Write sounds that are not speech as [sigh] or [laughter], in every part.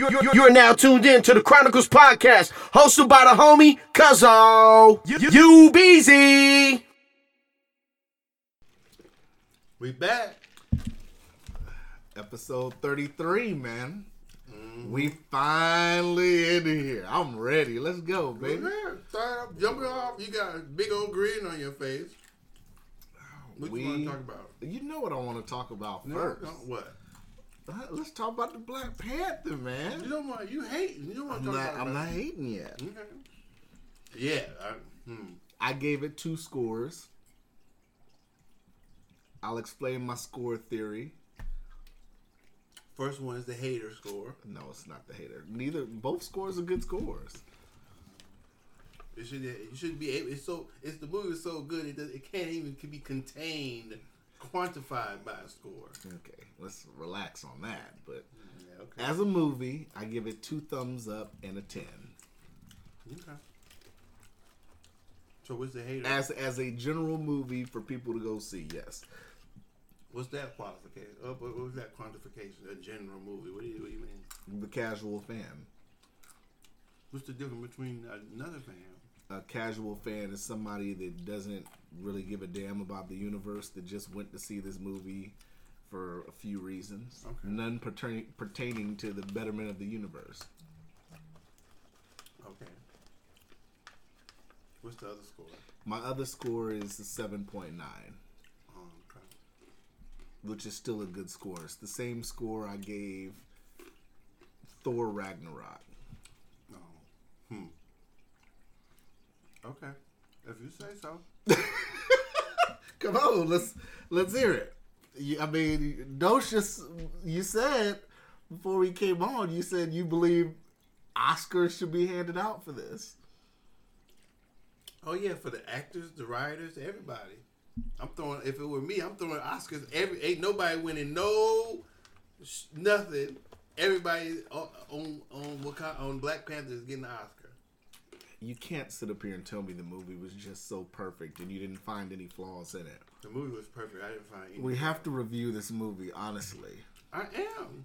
You're, you're, you're now tuned in to the Chronicles podcast, hosted by the homie Cuzzo. You Beezy. We back. Episode 33, man. Mm-hmm. We finally in here. I'm ready. Let's go, baby. Start up, jumping off. You got a big old grin on your face. What We- you want to talk about? You know what I want to talk about No, first. no, what? Let's talk about the Black Panther, You man. don't want. You hate. You don't want to talk not, about. I'm not hating yet. Okay. Yeah. I, hmm. I gave it two scores. I'll explain my score theory. First one is the hater score. No, it's not the hater. Neither, both scores are good scores. It should. You should be able. It's so. It's the movie is so good. It does, It can't even can be contained, quantified by a score. Okay, let's relax on that. But Yeah. Okay. as a movie, I give it two thumbs up and a 10. okay. So what's the hater? As as a general movie for people to go see, yes. What's that qualification? Uh, what what was that quantification? A general movie. What do you, what do you mean? The casual fan. What's the difference between another fan? A casual fan is somebody that doesn't really give a damn about the universe that just went to see this movie for a few reasons. Okay. None pertain, pertaining to the betterment of the universe. Okay. What's the other score? My other score is a 7.9, Oh, okay. which is still a good score. It's the same score I gave Thor Ragnarok. Oh. Hmm. Okay. If you say so. [laughs] Come on, let's let's hear it. I mean, Docious, you said before we came on, you said you believe Oscars should be handed out for this. Oh yeah, for the actors, the writers, everybody. I'm throwing. If it were me, I'm throwing Oscars. Every ain't nobody winning no nothing. Everybody on on on, on Black Panther is getting the Oscar. You can't sit up here and tell me the movie was just so perfect and you didn't find any flaws in it. The movie was perfect. I didn't find any. We have to review this movie honestly. I am.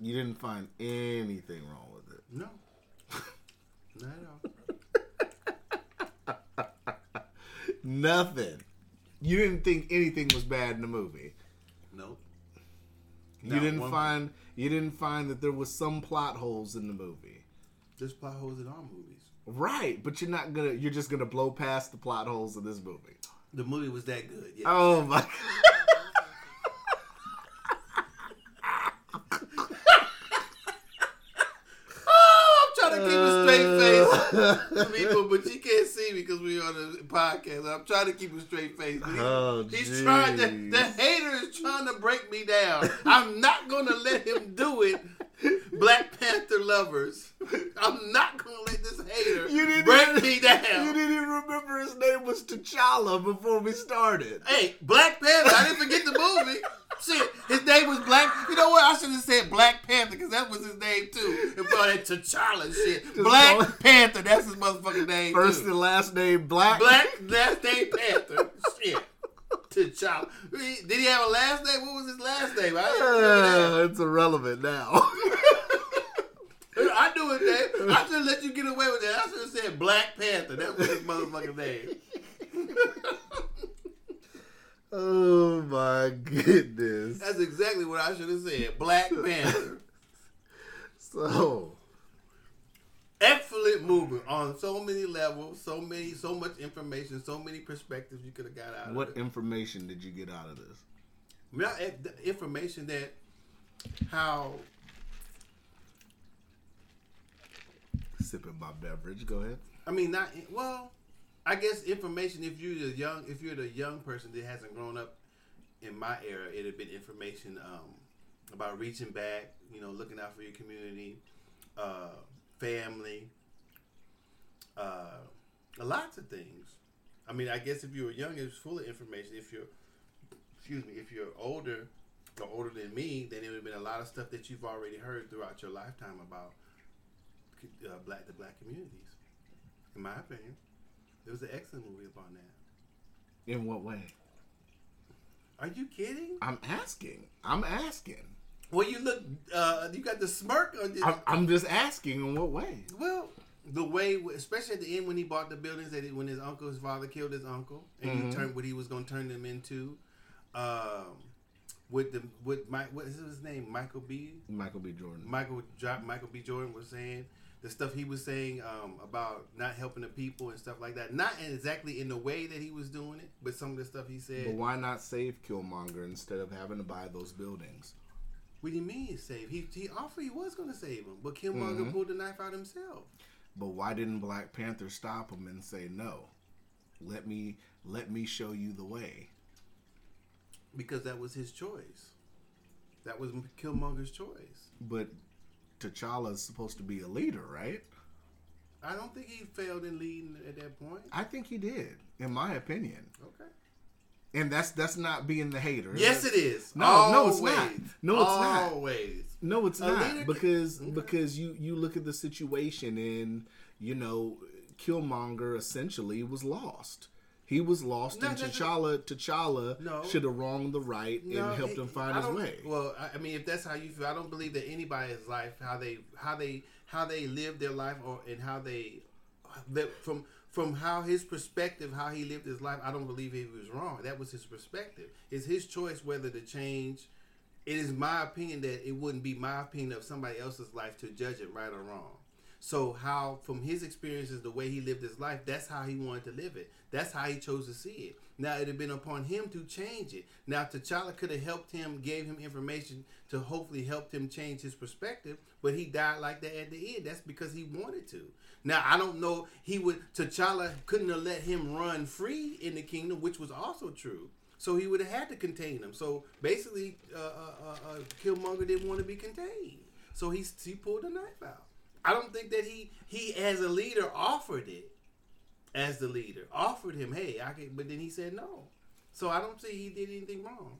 You didn't find anything wrong with it. No. Not at all. [laughs] Nothing. You didn't think anything was bad in the movie. Nope. You Not didn't find you didn't find that there was some plot holes in the movie. There's plot holes in all movies. Right, but you're not gonna. You're just gonna blow past the plot holes in this movie. The movie was that good. Yeah. Oh my! God. [laughs] Oh, I'm trying to keep a straight face, people, but you can't see me because we're on a podcast. I'm trying to keep a straight face. He- Oh, he's trying to. The hater is trying to break me down. I'm not gonna let him do it. [laughs] Black Panther lovers, [laughs] I'm not gonna let this hater You didn't break even- me down. You didn't even remember his name was T'Challa before we started. Hey, Black Panther. I didn't forget the movie. [laughs] Shit, his name was Black. You know what? I should have said Black Panther because that was his name too. And all that T'Challa shit. Just Black Panther. That's his motherfucking name. First too. and last name Black. Black last name Panther. Shit. T'Challa. Did he have a last name? What was his last name? I Uh, it's irrelevant now. [laughs] I knew his name. I should have let you get away with that. I should have said Black Panther. That was his motherfucking name. [laughs] oh my goodness! That's exactly what I should have said. Black Panther. [laughs] So excellent movie on so many levels, so many, so much information, so many perspectives you could have got out what of it. What information did you get out of this? Well, eh, the information that how Sipping my beverage. Go ahead. I mean, not well. I guess information. If you're the young, if you're the young person that hasn't grown up in my era, it'd have been information um, about reaching back. You know, looking out for your community, uh, family, uh, lots of things. I mean, I guess if you were young, it's full of information. If you're, excuse me, if you're older or older than me, then it would have been a lot of stuff that you've already heard throughout your lifetime about uh, black the black communities. In my opinion, it was an excellent movie upon that. In what way? Are you kidding? I'm asking. I'm asking. Well, you look. Uh, you got the smirk on. I'm, I'm just asking in what way. well, the way, especially at the end when he bought the buildings, that he, when his uncle, his father killed his uncle, and Mm-hmm. he turned what he was going to turn them into. Um, with the with Mike, what is his name? Michael B. Michael B. Jordan. Michael Michael B. Jordan was saying the stuff he was saying um, about not helping the people and stuff like that. Not exactly in the way that he was doing it, but some of the stuff he said. But why not save Killmonger instead of having to buy those buildings? What do you mean save? He he offered he was going to save him, but Killmonger Mhm. pulled the knife out himself. But why didn't Black Panther stop him and say no? Let me let me show you the way. Because that was his choice. That was Killmonger's choice. But T'Challa is supposed to be a leader, right? I don't think he failed in leading at that point. I think he did, in my opinion. Okay. And that's that's not being the hater. Yes, it is. No, no, it's not. No, it's not. Always. No, it's not because because you you look at the situation and you know Killmonger essentially was lost. He was lost, No, and that's- T'Challa T'Challa No. should have wronged the right No, and helped it- him find his way. Well, I I mean, if that's how you feel, I don't believe that anybody's life, how they, how they, how they live their life, or and how they, that from from how his perspective, how he lived his life, I don't believe he was wrong. That was his perspective. It's his choice whether to change. It is my opinion that it wouldn't be my opinion of somebody else's life to judge it right or wrong. So how from his experiences, the way he lived his life, that's how he wanted to live it. That's how he chose to see it. Now it had been upon him to change it. Now T'Challa could have helped him, gave him information to hopefully help him change his perspective, but he died like that at the end. That's because he wanted to. Now I don't know. He would T'Challa couldn't have let him run free in the kingdom, which was also true. So he would have had to contain him. So basically, uh, uh, uh, uh, Killmonger didn't want to be contained. So he he pulled the knife out. I don't think that he he as a leader offered it as the leader offered him, hey, I can, but then he said no. So I don't see he did anything wrong.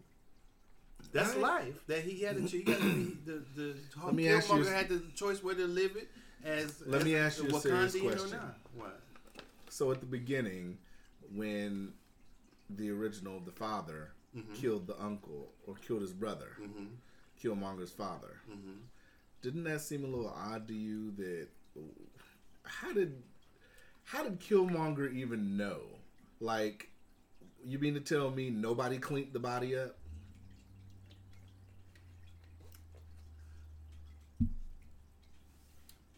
That's Alright. life. That he had a he got to be the the Let me ask you- Killmonger had the choice whether to live it as Let as me ask you a serious question. What? So at the beginning, when the original, the father, Mm-hmm. killed the uncle or killed his brother, Killmonger's father, Mm-hmm. didn't that seem a little odd to you? That how did how did Killmonger even know? Like, you mean to tell me nobody cleaned the body up?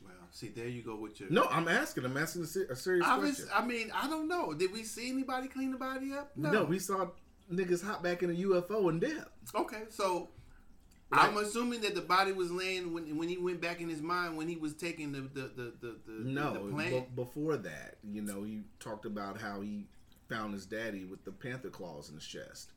Well, see, there you go with your No, I'm asking. I'm asking a, ser- a serious I, was, question. I mean, I don't know. Did we see anybody clean the body up? no. we saw niggas hop back in a UFO and dip. Okay, so. I'm assuming that the body was laying when when he went back in his mind when he was taking the the the the, the, No, the be- before that, you know, he talked about how he found his daddy with the panther claws in his chest.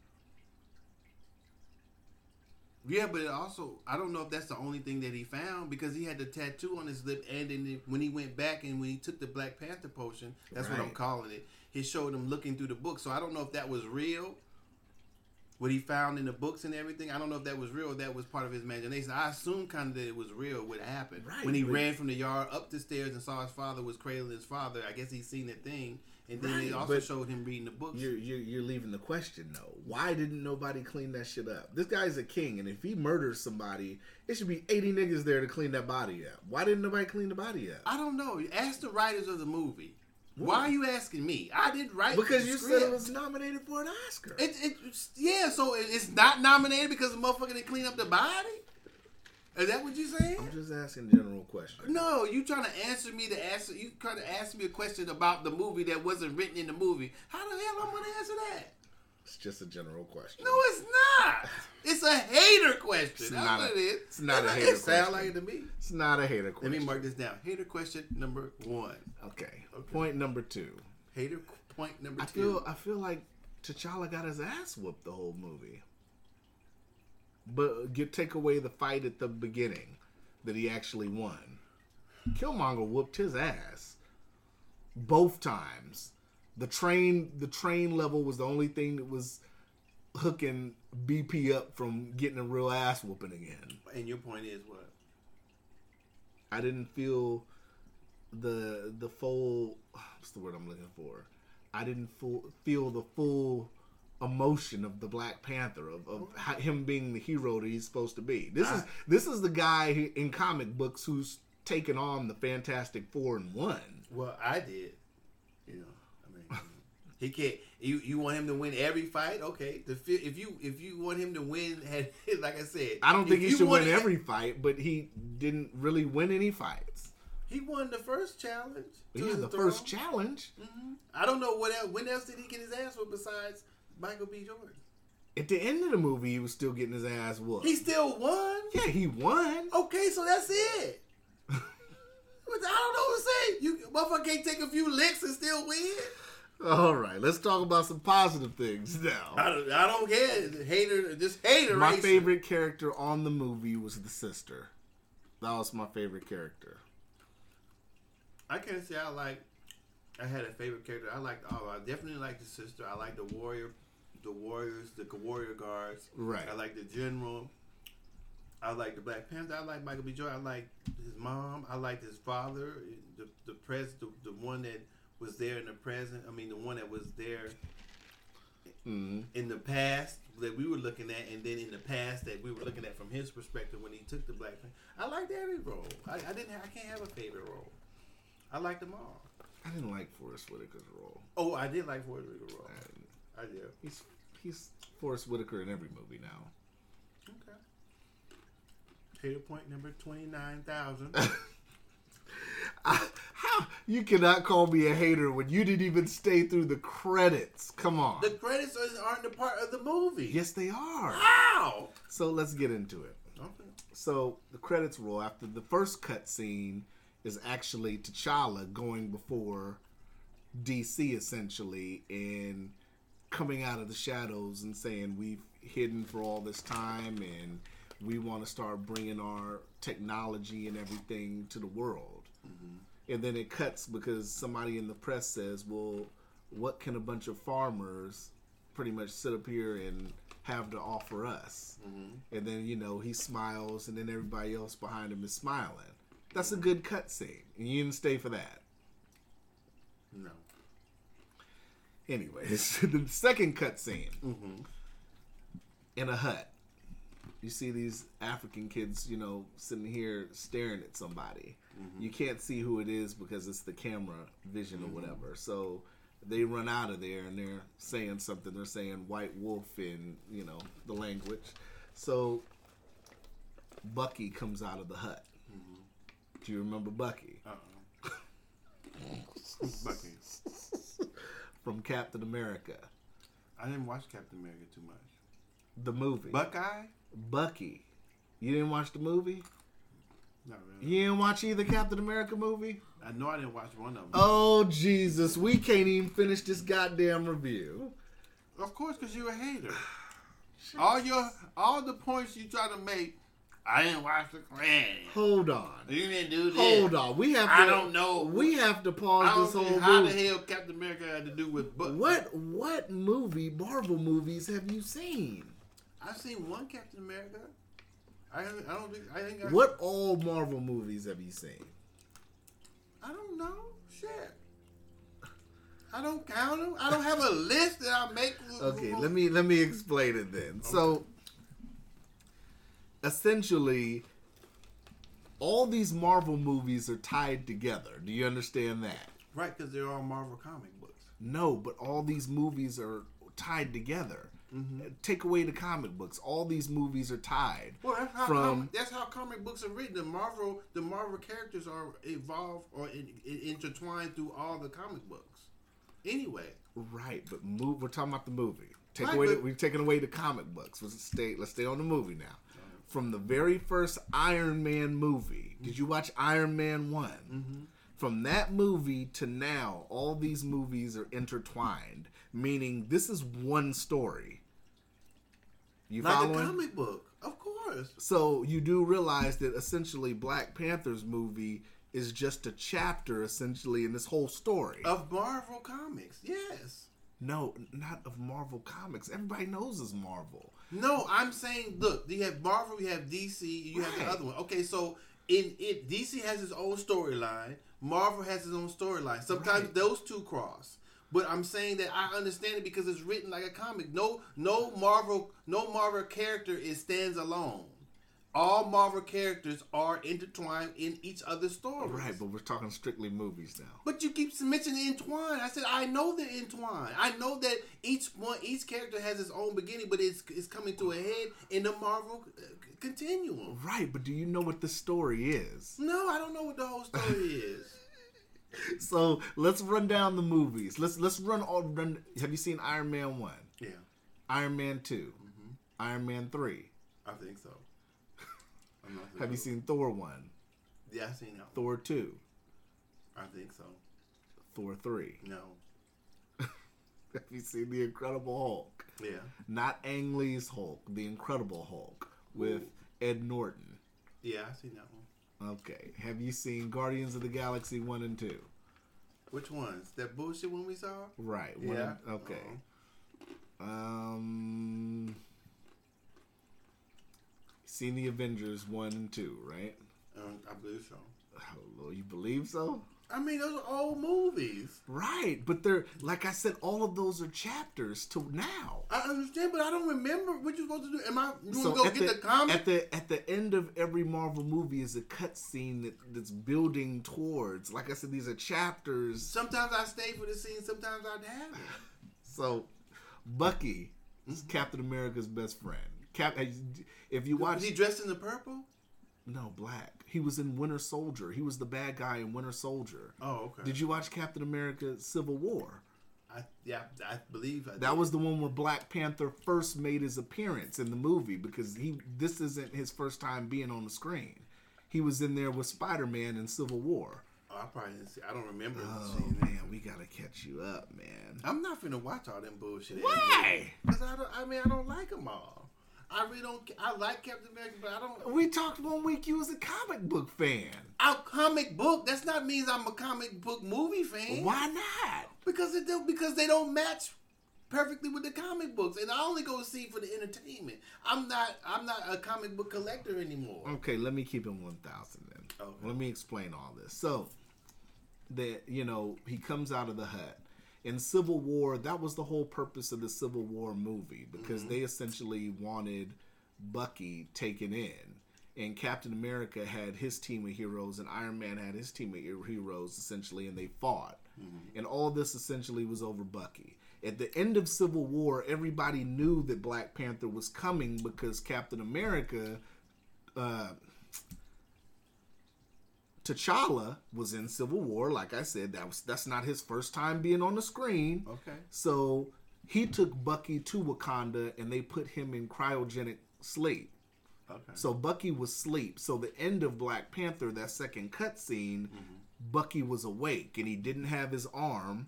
Yeah, but it also I don't know if that's the only thing that he found because he had the tattoo on his lip, and then when he went back and when he took the Black Panther potion, that's what I'm calling it. He showed him looking through the book, so I don't know if that was real. What he found in the books and everything, I don't know if that was real. or That was part of his imagination. I assume kind of that it was real. What happened Right, when he ran from the yard up the stairs and saw his father was cradling his father? I guess he seen that thing, and then Right, it also showed him reading the books. You're, you're you're leaving the question though. Why didn't nobody clean that shit up? This guy's a king, and if he murders somebody, it should be 80 niggas there to clean that body up. Why didn't nobody clean the body up? I don't know. Ask the writers of the movie. Why are you asking me? I didn't write Because you script. said it was nominated for an Oscar. It, it, yeah, so it's not nominated because the motherfucker didn't clean up the body. Is that what you saying? I'm just asking general questions. No, you trying to answer me to answer. You trying to ask me a question about the movie that wasn't written in the movie. How the hell I'm gonna answer that? It's just a general question. No, it's not. It's a hater question. It's That's not a- it is. it's not a It- hater It sound like it to me. It's not a hater question. Let me mark this down. Hater question number one. Okay. Okay. Point number two. Hater point number I two. feel I feel like T'Challa got his ass whooped the whole movie. But get take away the fight at the beginning that he actually won. Killmonger whooped his ass both times. The train the train level was the only thing that was hooking BP up from getting a real ass whooping again. and your point is what? I didn't feel the the full what's the word I'm looking for. I didn't full, feel the full emotion of the Black Panther of, of oh. how, him being the hero that he's supposed to be. This is this is the guy who- in comic books who's taken on the Fantastic Four and one. Well, I did. You know, I mean, [laughs] he can't. You you want him to win every fight? Okay. The if you if you want him to win, [laughs] like I said, I don't think he should win every fight, but he didn't really win any fights. He won the first challenge. Yeah, the throne. first challenge. Mm-hmm. I don't know what else. When else did he get his ass whooped besides Michael B. Jordan? At the end of the movie, he was still getting his ass whooped. He still won. yeah, he won. Okay, so that's it. [laughs] I don't know what to say. You motherfucker can't take a few licks and still win. All right, let's talk about some positive things I now. don't, I don't care. Hater, just hater. My favorite character on the movie was the sister. That was my favorite character. I can't say I like. I had a favorite character. I liked all. Oh, I definitely like the sister. I like the warrior, the warriors, the warrior guards. Right. I like the general. I like the Black Panther. I like Michael B. Jordan. I like his mom. I like his father. The the pres the, the one that was there in the present. I mean, the one that was there hmm in the past that we were looking at, and then in the past that we were looking at from his perspective when he took the Black Panther. I liked every role. I, I didn't. I can't have a favorite role. I liked them all. I didn't like Forest Whitaker's role. Oh, I did like Forest Whitaker role. I- do. He's he's Forest Whitaker in every movie now. Okay. Hater point number twenty nine thousand. [laughs] How you cannot call me a hater when you didn't even stay through the credits? Come on. the credits are- aren't a part of the movie. yes, they are. How? So let's get into it. Okay. So the credits roll after the first cut scene is actually T'Challa going before DC essentially and coming out of the shadows and saying we've hidden for all this time and we want to start bringing our technology and everything to the world. Mm-hmm. And then it cuts because somebody in the press says, "Well, what can a bunch of farmers pretty much sit up here and have to offer us?" Mm-hmm. And then you know he smiles, and then everybody else behind him is smiling. That's a good cut scene, and you didn't stay for that. No. Anyways, [laughs] the second cut scene in a hut. You see these African kids, you know, sitting here staring at somebody. You can't see who it is because it's the camera vision or whatever. So they run out of there and they're saying something. They're saying white wolf in, you know, the language. So Bucky comes out of the hut. Do you remember Bucky? Uh. uh [laughs] Bucky. [laughs] From Captain America. I didn't watch Captain America too much. The movie. Buckeye? Bucky. You didn't watch the movie? Not really. You didn't watch either Captain America movie? I know I didn't watch one of them. Oh Jesus, we can't even finish this goddamn review. Of course, because you're a hater. all your all the points you try to make, I didn't watch the Klan. Hold on. You didn't do this. Hold on. We have to I don't know. We have to pause this whole how the hell Captain America had to do with Buck. What what movie, Marvel movies have you seen? I've seen one Captain America. I I don't think I think I, What all Marvel movies have you seen? I don't know. Shit. I don't count them. I don't have a list that I make. Okay, let me let me explain it then. So essentially all these Marvel movies are tied together. Do you understand that? Right, because they're all Marvel comic books. No, but all these movies are tied together. Mm-hmm. Take away the comic books. All these movies are tied. Well, that's how From- comic, that's how comic books are written. The Marvel the Marvel characters are evolved or in, in, intertwined through all the comic books. Anyway, Right, but move. We're talking about the movie. Take Right, away. The, we've taken away the comic books. Let's stay. Let's stay on the movie now. From the very first Iron Man movie, did you watch Iron Man one? Mm-hmm. From that movie to now, all these movies are intertwined. Meaning, this is one story. You like following? a comic book, of course. So you do realize that essentially Black Panther's movie is just a chapter essentially in this whole story. Of Marvel comics, yes. no, not of Marvel Comics. Everybody knows it's Marvel. No, I'm saying, look, you have Marvel, you have DC, you have the other one. Okay, so in it, DC has its own storyline. Marvel has its own storyline. Sometimes Right. those two cross, But I'm saying that I understand it because it's written like a comic. No, no Marvel, no Marvel character is stands alone. All Marvel characters are intertwined in each other's stories. Right, but we're talking strictly movies now. But you keep mentioning entwined. I said I know they're entwined. I know that each one, each character has its own beginning, but it's it's coming to a head in the Marvel uh, continuum. Right, but do you know what the story is? No, I don't know what the whole story [laughs] is. So let's run down the movies. Let's let's run all. Run. Have you seen Iron Man one? Yeah, Iron Man 2 Iron Man three. I think so. Have you seen Thor one? Yeah, I seen that. one. Thor two? I think so. Thor three? No. [laughs] Have you seen the Incredible Hulk? Yeah. Not Ang Lee's Hulk, the Incredible Hulk with Ed Norton. Yeah, I seen that one. Okay. Have you seen Guardians of the Galaxy one and two? Which ones? That bullshit one we saw? Right. Yeah. and- okay. Um. Seen the Avengers one and two, right? Um, I believe so. Oh, Lord, you believe so? I mean, those are old movies. Right, but they're like I said, all of those are chapters to now. I understand, but I don't remember what you're supposed to do. Am I? You So go get the, the, comic? at the at the end of every Marvel movie is a cutscene that, that's building towards. Like I said, these are chapters. sometimes I stay for the scene. Sometimes I haven't. [laughs] So Bucky is Captain America's best friend. Cap, if you watch, Was he dressed in the purple? no black. He was in Winter Soldier. He was the bad guy in Winter Soldier. Oh, okay. Did you watch Captain America: Civil War? I, yeah, I believe I That was the one where Black Panther first made his appearance in the movie because he this isn't his first time being on the screen. He was in there with Spider Man in Civil War. Oh, I probably didn't see. I don't remember Oh man, we gotta catch you up, man. I'm not finna watch all them bullshit. Why? Because I don't. I mean, I don't like them all. I really don't. I like Captain America, but I don't. We talked one week. You was a comic book fan. A comic book. That's not means I'm a comic book movie fan. Why not? Because it don't. Because they don't match perfectly with the comic books, and I only go see for the entertainment. I'm not. I'm not a comic book collector anymore. Okay, let me keep him one thousand then. Okay. Let me explain all this. So that you know he comes out of the hut in Civil War. That was the whole purpose of the Civil War movie because they essentially wanted Bucky taken in. And Captain America had his team of heroes, and Iron Man had his team of heroes, essentially, and they fought. And all this essentially was over Bucky. At the end of Civil War, everybody knew that Black Panther was coming because Captain America uh, T'Challa was in Civil War. Like I said, that was that's not his first time being on the screen. Okay. So he took Bucky to Wakanda and they put him in cryogenic sleep. Okay. So Bucky was asleep. So the end of Black Panther, that second cutscene, mm-hmm. Bucky was awake and he didn't have his arm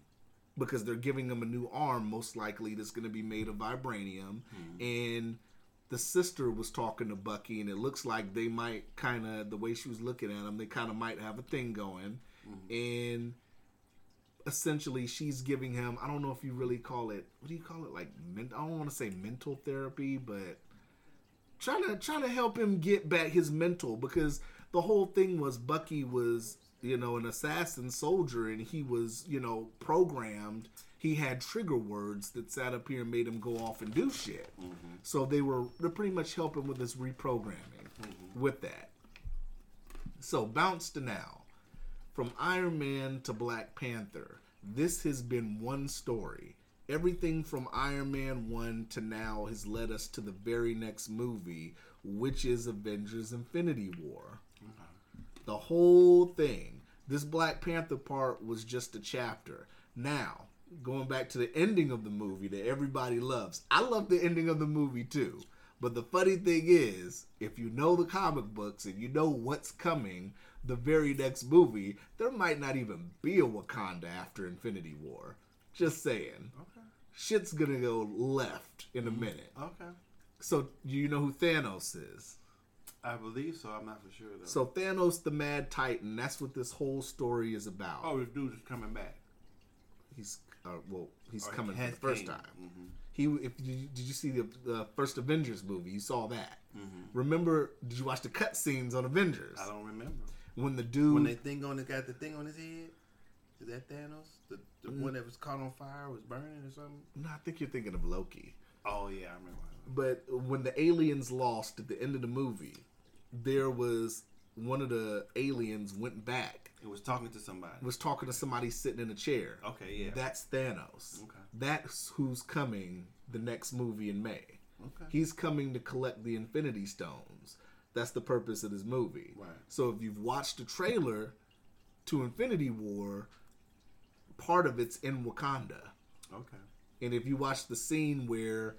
because they're giving him a new arm, most likely that's going to be made of vibranium. Mm-hmm. And the sister was talking to Bucky, and it looks like they might kind of the way she was looking at him, they kind of might have a thing going. Mm-hmm. And essentially, she's giving him I don't know if you really call it what do you call it like men, I don't want to say mental therapy, but trying to trying to help him get back his mental because the whole thing was Bucky was you know an assassin soldier and he was you know programmed he had trigger words that sat up here and made him go off and do shit mm-hmm. so they were they're pretty much helping with his reprogramming mm-hmm. with that so bounce to now from Iron Man to Black Panther, this has been one story. Everything from Iron Man 1 to now has led us to the very next movie, which is Avengers Infinity War. The whole thing. This Black Panther part was just a chapter. Now, going back to the ending of the movie that everybody loves. I love the ending of the movie too. But the funny thing is, if you know the comic books and you know what's coming, the very next movie, there might not even be a Wakanda after Infinity War. Just saying. Okay. Shit's gonna go left in a mm-hmm. minute. Okay. So, do you know who Thanos is? I believe so. I'm not for sure though. So, Thanos the Mad Titan, that's what this whole story is about. oh, this dude is coming back. He's, uh, well, he's Or he coming for the first time. Mhm. He, if you, did you see the, the first Avengers movie? You saw that. Mm-hmm. Remember? Did you watch the cut scenes on Avengers I don't remember when the dude? when they thing on the got the thing on his head. Is that Thanos? The, the Mm. one that was caught on fire was burning or something? No, I think you're thinking of Loki. Oh yeah, I remember. But when the aliens lost at the end of the movie, there was one of the aliens went back, It was talking to somebody. was talking to somebody sitting in a chair. Okay, yeah. That's Thanos. Okay. That's who's coming the next movie in May. Okay. He's coming to collect the Infinity Stones. That's the purpose of this movie. Right. So if you've watched the trailer to Infinity War, part of it's in Wakanda. Okay. And if you watch the scene where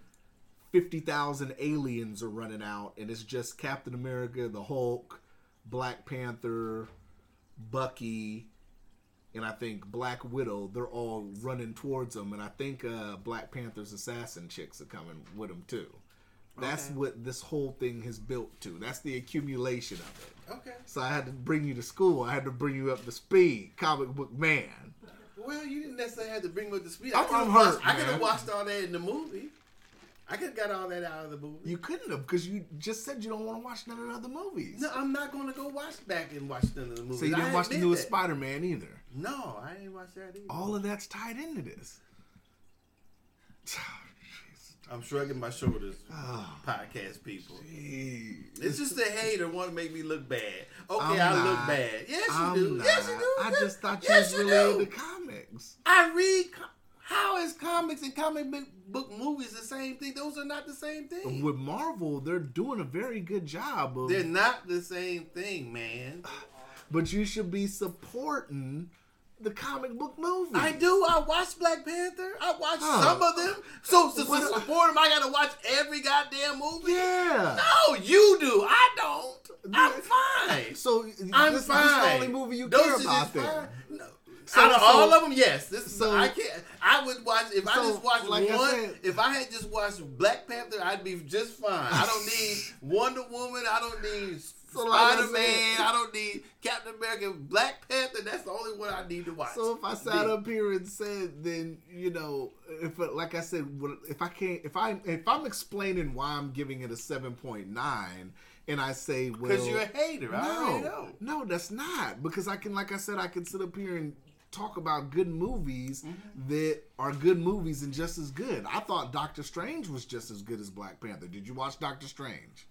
50,000 aliens are running out and it's just Captain America, the Hulk, Black Panther, Bucky, and I think Black Widow, they're all running towards them. And I think uh, Black Panther's assassin chicks are coming with them too. That's Okay. what this whole thing has built to. That's the accumulation of it. Okay. So I had to bring you to school. I had to bring you up to speed, comic book man. Well, you didn't necessarily have to bring me up to speed. I'm- I I'm have watched, hurt, I could have watched all that in the movie. I could have got all that out of the movie. You couldn't have because you just said you don't want to watch none of the other movies. no, I'm not going to go watch back and watch none of the movies. So you didn't I watch the newest. Spider Man either. No, I didn't watch that either. All of that's tied into this. [sighs] I'm shrugging my shoulders, Ah. podcast people. Jeez. It's just the hater want to make me look bad. Okay, I'm I not. look bad. Yes, you I'm do. not. Yes, you do. I just thought you yes, was you really do. into comics. I read. How is comics and comic book- movies the same thing? Those are not the same thing. With Marvel, they're doing a very good job of. They're not the same thing, man. [sighs] But you should be supporting the comic book movie. I do. I watch Black Panther. I watch Huh. some of them. So to, support them, I gotta watch every goddamn movie. Yeah. No, you do. I don't. I'm fine. So I'm this, fine. this is the only movie you Those care about then. No. So- Out of so- all of them, yes. This is, so- I can't. I would watch if I just watched like I one. said- if I had just watched Black Panther, I'd be just fine. I don't need [laughs] Wonder Woman. I don't need So, like I Spider Man. said- I don't need Captain America. Black Panther. That's the only one I need to watch. So if I sat up here and said, then you know, if like I said, if I can't, if I if I'm explaining why I'm giving it a seven point nine, and I say, well, because you're a hater, I no, know. no, that's not because I can, like I said, I can sit up here and talk about good movies Mm-hmm. that are good movies and just as good. I thought Doctor Strange was just as good as Black Panther. Did you watch Doctor Strange?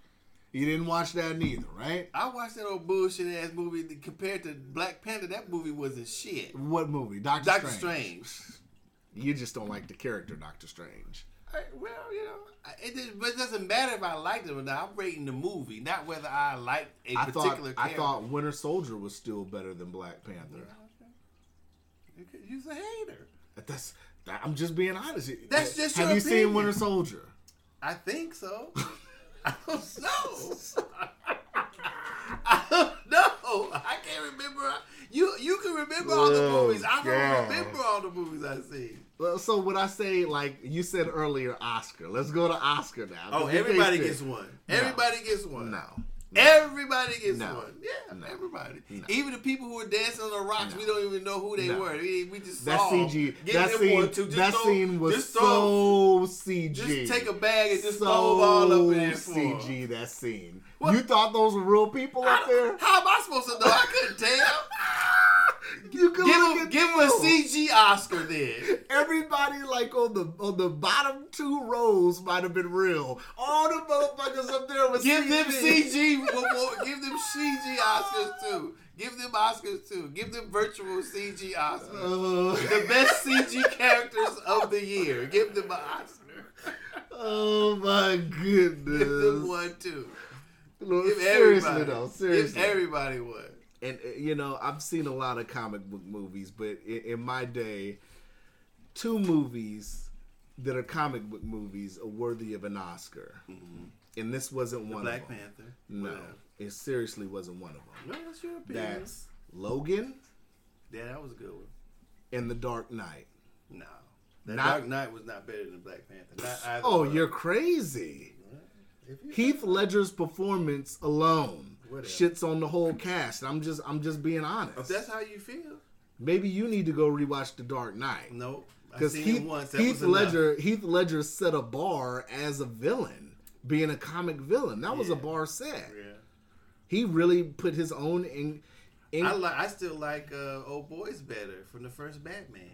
You didn't watch that neither, right? I watched that old bullshit ass movie that- compared to Black Panther. That movie was a shit. What movie? Doctor, Doctor Strange. Strange. [laughs] You just don't like the character Doctor Strange. I- well, you know, it, just- but it doesn't matter if I liked it or not. I'm rating the movie, not whether I like a I thought particular I thought Winter Soldier was still better than Black Panther. You're a hater. That's that, I'm just being honest. That's just Have you seen. Winter Soldier? I think so. [laughs] I don't know. I don't know. I can't remember. You you can remember all the movies. I don't God. remember all the movies I see. Well, so when I say like you said earlier, Oscar. Let's go to Oscar now. Oh, everybody gets one. No. Everybody gets one. No. Everybody gets No. one. Yeah, No. everybody. No. Even the people who were dancing on the rocks, we don't even know who they were. We, we just That saw. CG. That scene. Just that throw- scene was throw- so CG. Just take a bag and just so throw them all up in there. CG. That scene. What? You thought those were real people I up there? How am I supposed to know? I couldn't [laughs] tell. You can give him, give him a. CG Oscar then. Everybody like on the on the bottom two rows might have been real. All the motherfuckers up there was Give CG. them CG. Give them CG [laughs] Oscars too. Give them Oscars too. Give them virtual CG Oscars. Uh, The best CG characters of the year. Give them an Oscar. oh my goodness. Give them one too. Look, Give seriously everybody. though, Give seriously. everybody one. and uh, you know, I've seen a lot of comic book movies, but in, in my day, two movies that are comic book movies are worthy of an Oscar, and this wasn't one Black of them. Panther. No, Whatever. it seriously wasn't one of them. No, that's your opinion. That's Logan yeah, that was a good one. and The Dark Knight. No. The Not- Dark Knight was not better than Black Panther. Not either Oh, one. you're crazy. Heath Ledger's performance alone Whatever. shits on the whole cast. I'm just I'm just being honest. If that's how you feel, Maybe you need to go rewatch The Dark Knight. nope. Because Heath, it once. That Heath enough. Ledger Heath Ledger set a bar as a villain, being a comic villain. That was a bar set. Yeah. He really put his own in, In- I like. I still like uh, Old Boys better from the first Batman.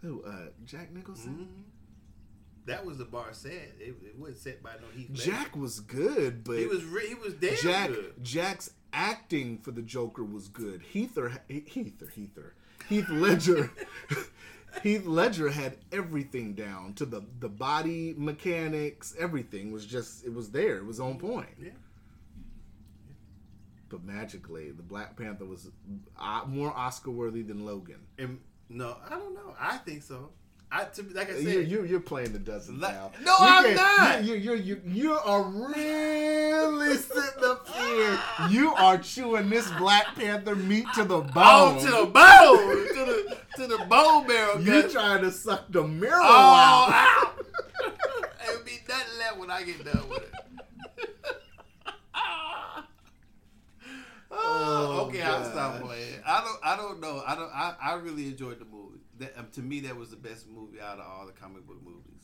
Who, uh, Jack Nicholson? hmm That was the bar set. It, it wasn't set by no Heath. Ledger. Jack was good, but He was. Re- he was damn Jack good. Jack's acting for the Joker was good. Heather Heather Heather Heath Ledger [laughs] Heath Ledger had everything down to the the body mechanics. Everything was just it was there. It was on point. Yeah. But magically, the Black Panther was uh, more Oscar worthy than Logan. And no, I don't know. I think so. I to, like I said. You, you, you're playing the dozen Like- now. No, You I'm can't- You, you, you, you are really sitting up here. You are chewing this Black Panther meat to the oh, bone. Oh, to the bone, to the to the bone marrow. You guys. trying to suck the marrow Oh, out. [laughs] It'll be nothing left when I get done with it. [laughs] Oh, oh, okay, I'll stop playing. I don't. I don't know. I don't. I, I really enjoyed the movie. That um, to me, that was the best movie out of all the comic book movies.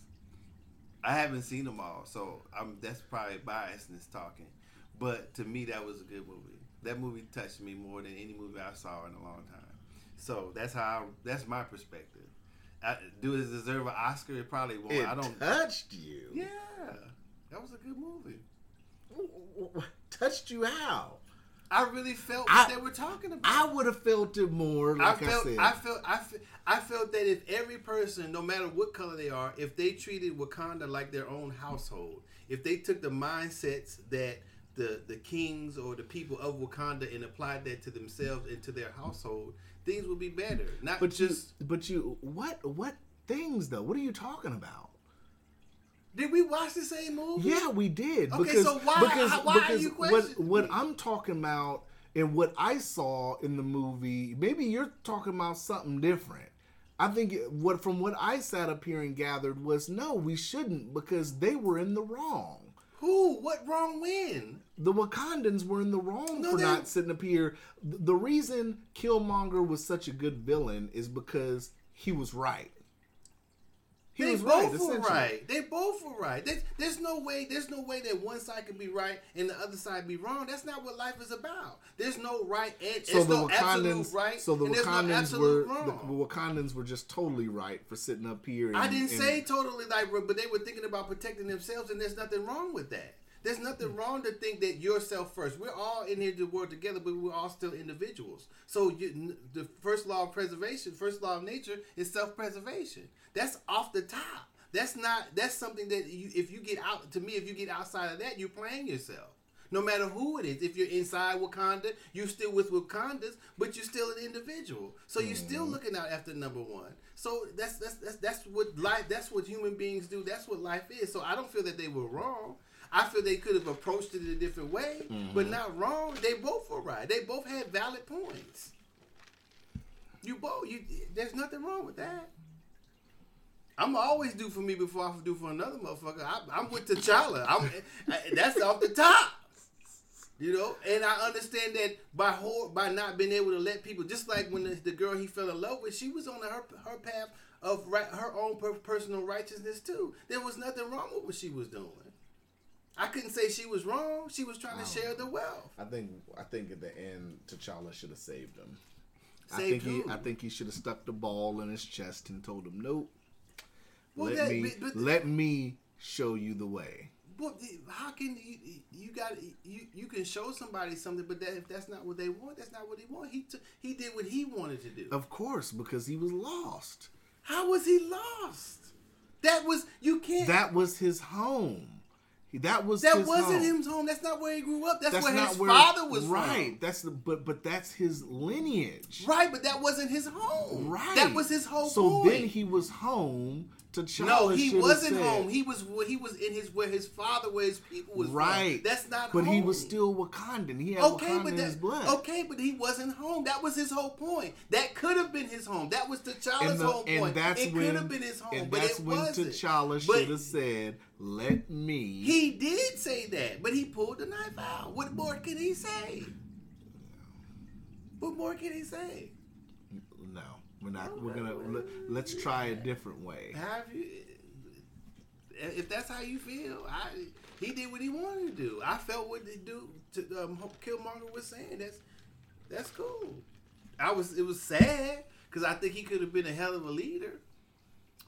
I haven't seen them all, so I'm. That's probably biasness talking, but to me, that was a good movie. That movie touched me more than any movie I saw in a long time. So that's how. I, that's my perspective. I, do it deserve an Oscar? It probably won't. It I don't. touched you. Yeah, that was a good movie. Touched you how? I really felt I- what they were talking about. I would have felt it more, like I, I felt, said. I felt, I felt, I felt that if every person, no matter what color they are, if they treated Wakanda like their own household, if they took the mindsets that the the kings or the people of Wakanda and applied that to themselves and to their household, things would be better. Not but just. you, but you, what, what things though? What are you talking about? Did we watch the same movie? Yeah, we did. Okay, because, so why- because, why are you what questioning what me? I'm talking about and what I saw in the movie, maybe you're talking about something different. I think what from what I sat up here and gathered was no, we shouldn't because they were in the wrong. Who? What wrong? When? The Wakandans were in the wrong No, for they- not sitting up here. The reason Killmonger was such a good villain is because he was right. He they was both right. were right. They both were right. There's, there's no way. There's no way that one side can be right and the other side be wrong. That's not what life is about. There's no right and So there's the no absolute Wakandans, right. so the and there's no absolute were wrong. the Wakandans were just totally right for sitting up here. And, I didn't and- say totally like, but they were thinking about protecting themselves, and there's nothing wrong with that. There's nothing hmm. wrong to think that yourself first. We're all in here to work together, but we're all still individuals. So you, the first law of preservation, first law of nature is self-preservation. That's off the top. That's not. That's something that you, if you get out, to me, if you get outside of that, you're playing yourself. No matter who it is, if you're inside Wakanda, you're still with Wakandas, but you're still an individual. So you're still hmm. looking out after number one. So that's that's that's that's what life. That's what human beings do. That's what life is. So I don't feel that they were wrong. I feel they could have approached it a different way, but mm-hmm. not wrong. They both were right. They both had valid points. You both. You. There's nothing wrong with that. I'm always do for me before I do for another motherfucker. I, I'm with T'Challa. I'm, [laughs] that's off the top. You know, and I understand that by whole, by not being able to let people, just like when the, the girl he fell in love with, she was on her her path of right, her own per, personal righteousness too. There was nothing wrong with what she was doing. I couldn't say she was wrong. She was trying to share the wealth. I think I think at the end T'Challa should have saved him. I Saved think he who? I think he should have stuck the ball in his chest and told him, "Nope, Well, let that- me but- but- let me show you the way." But how can you you got you you can show somebody something, but that if that's not what they want, that's not what he want. He t- he did what he wanted to do. Of course, because he was lost. How was he lost? That was you can't. That was his home. That was that wasn't home. his home. That's not where he grew up. That's, That's where his where father was right. from. That's the but but that's his lineage. Right, but that wasn't his home. Right. That was his whole so point. then he was home. T'Challa no, he wasn't home. He was he was in his where his father, where his people was from. right. That's not. Home. But he was still Wakandan. He had Okay, Wakanda but in his blood. okay, but he wasn't home. That was his whole point. That could have been his home. That was T'Challa's and, the, whole point. that's it could have been his home, and but that's it when wasn't. T'Challa should have said, "Let me." He did say that, but he pulled the knife out. What more can he say? What more can he say? We're not. We're gonna let, let's try a different way. Have you? If that's how you feel, I he did what he wanted to do. I felt what they do to um, Killmonger was saying. That's That's cool. I was. It was sad because I think he could have been a hell of a leader,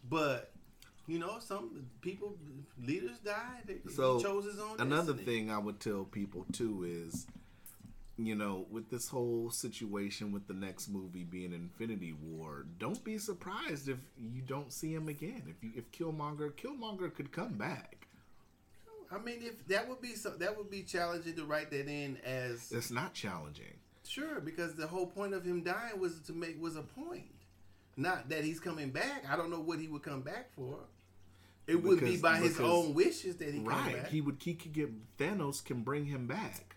but you know, some people leaders die. They, So chose his own. another destiny. thing I would tell people too is, you know, with this whole situation with the next movie being Infinity War, don't be surprised if you don't see him again. If you if Killmonger Killmonger could come back. I mean, if that would be so, that would be challenging to write that in as It's not challenging. sure because the whole point of him dying was to make was a point, not that he's coming back. I don't know what he would come back for. It would be Because- by his own wishes that he come Right. back. He would he could get Thanos can bring him back.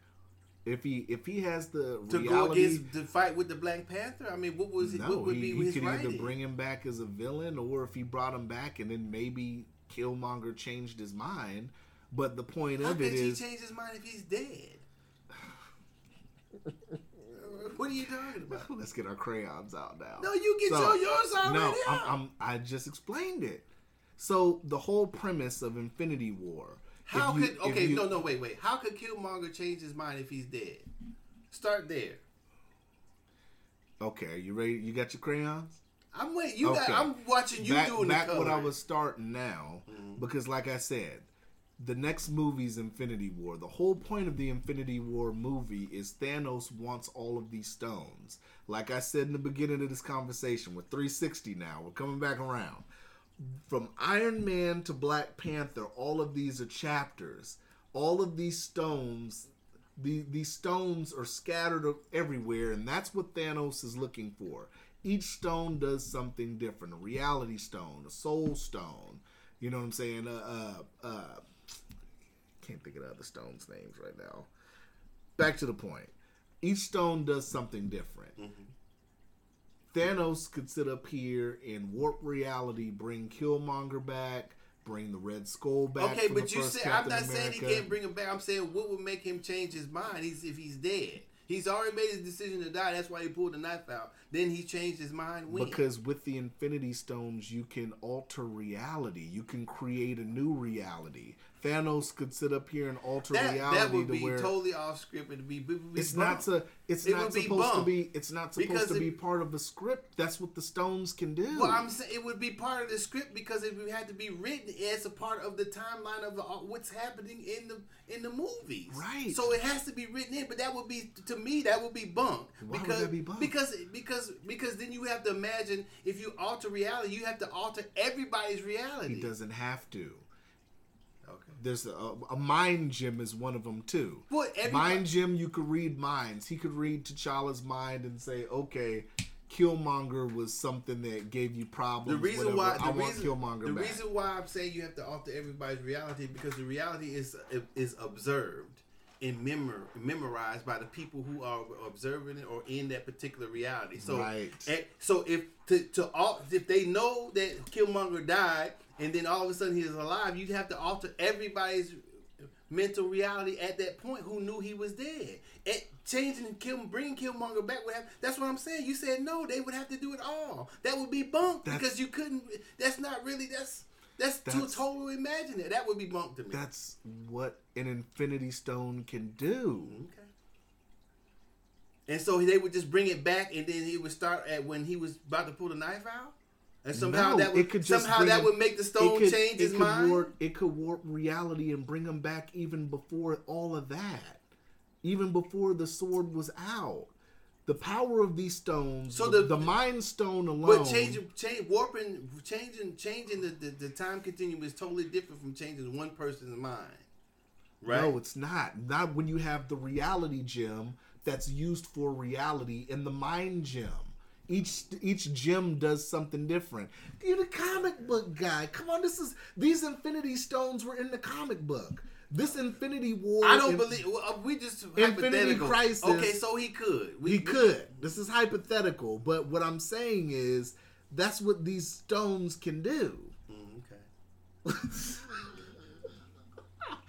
If he if he has the to go against the fight with the Black Panther. I mean, what was it? No, what would he, be he his could writing? either bring him back as a villain, or if he brought him back and then maybe Killmonger changed his mind. But the point How of it he is, change his mind if he's dead? [sighs] what are you talking about? let's get our crayons out now. No, you get So, your yours already No, I'm. I'm, I just explained it. So the whole premise of Infinity War. How you- could okay? you- no, no, wait, wait. How could Killmonger change his mind if he's dead? Start there. Okay, are you ready? You got your crayons? I'm waiting. You got. I'm watching you back, doing back the what I was starting now Mm-hmm. because like i said the next movie's infinity war the whole point of the infinity war movie is thanos wants all of these stones like i said in the beginning of this conversation we're 360 now we're coming back around from iron man to black panther all of these are chapters all of these stones the, these stones are scattered everywhere, and that's what Thanos is looking for. Each stone does something different. A reality stone, a soul stone. You know what I'm saying? Uh, uh, uh, can't think of the other stones' names right now. Back to the point. Each stone does something different. Thanos could sit up here and warp reality, bring Killmonger back, bring the Red Skull back. Okay, but you said I'm Captain not saying he America. can't bring him back. I'm saying what would make him change his mind? He's if he's dead. He's already made his decision to die. That's why he pulled the knife out. Then he changed his mind. When? Because with the Infinity Stones, you can alter reality. You can create a new reality. Thanos could sit up here and alter that, reality that would to be where totally off script. It'd be, it would be it's not. It's It not would be supposed to be. It's not supposed Because to it- be part of the script. That's what the stones can do. Well, I'm saying it would be part of the script because it have to be written as a part of the timeline of the, uh, what's happening in the in the movies. Right. So it has to be written in, but that would be to me that would be bunk. Why would that be bumped? because because because then you have to imagine if you alter reality, you have to alter everybody's reality. he doesn't have to. Okay. There's a, a mind gem is one of them too. Well, everybody- mind gem, you could read minds. He could read T'Challa's mind and say, okay. Killmonger was something that gave you problems. The reason whatever. why I the want reason, Killmonger the back. reason why I'm saying you have to alter everybody's reality because the reality is is observed and memor, memorized by the people who are observing it or in that particular reality. So Right. and- so if to, to all if they know that Killmonger died and then all of a sudden he is alive, you'd have to alter everybody's mental reality at that point who knew he was dead. And changing Kill, bringing Killmonger back would have. That's what I'm saying. You said no, they would have to do it all. That would be bunk That's- because you couldn't. That's not really. That's that's, too That's- total imaginative. That would be bumped to me. That's what an Infinity Stone can do. okay. And so they would just bring it back, and then he would start at when he was about to pull the knife out, and somehow No, that would it could just somehow that him- would make the stone could- change his mind. Warp, it could warp reality and bring him back even before all of that, even before the sword was out. The power of these stones, So the, the- the Mind Stone alone. But changing, change, warping, changing, changing the, the, the time continuum is totally different from changing one person's mind. Right? No, it's not. Not when you have the reality gem that's used for reality and the mind gem. Each each gem does something different. You're the comic book guy. Come on, this is these Infinity Stones were in the comic book. This Infinity War. I don't in- believe uh, we just Infinity. Crisis. Okay, so he could. We, he we- could. This is hypothetical, but what I'm saying is that's what these stones can do. Mm, okay.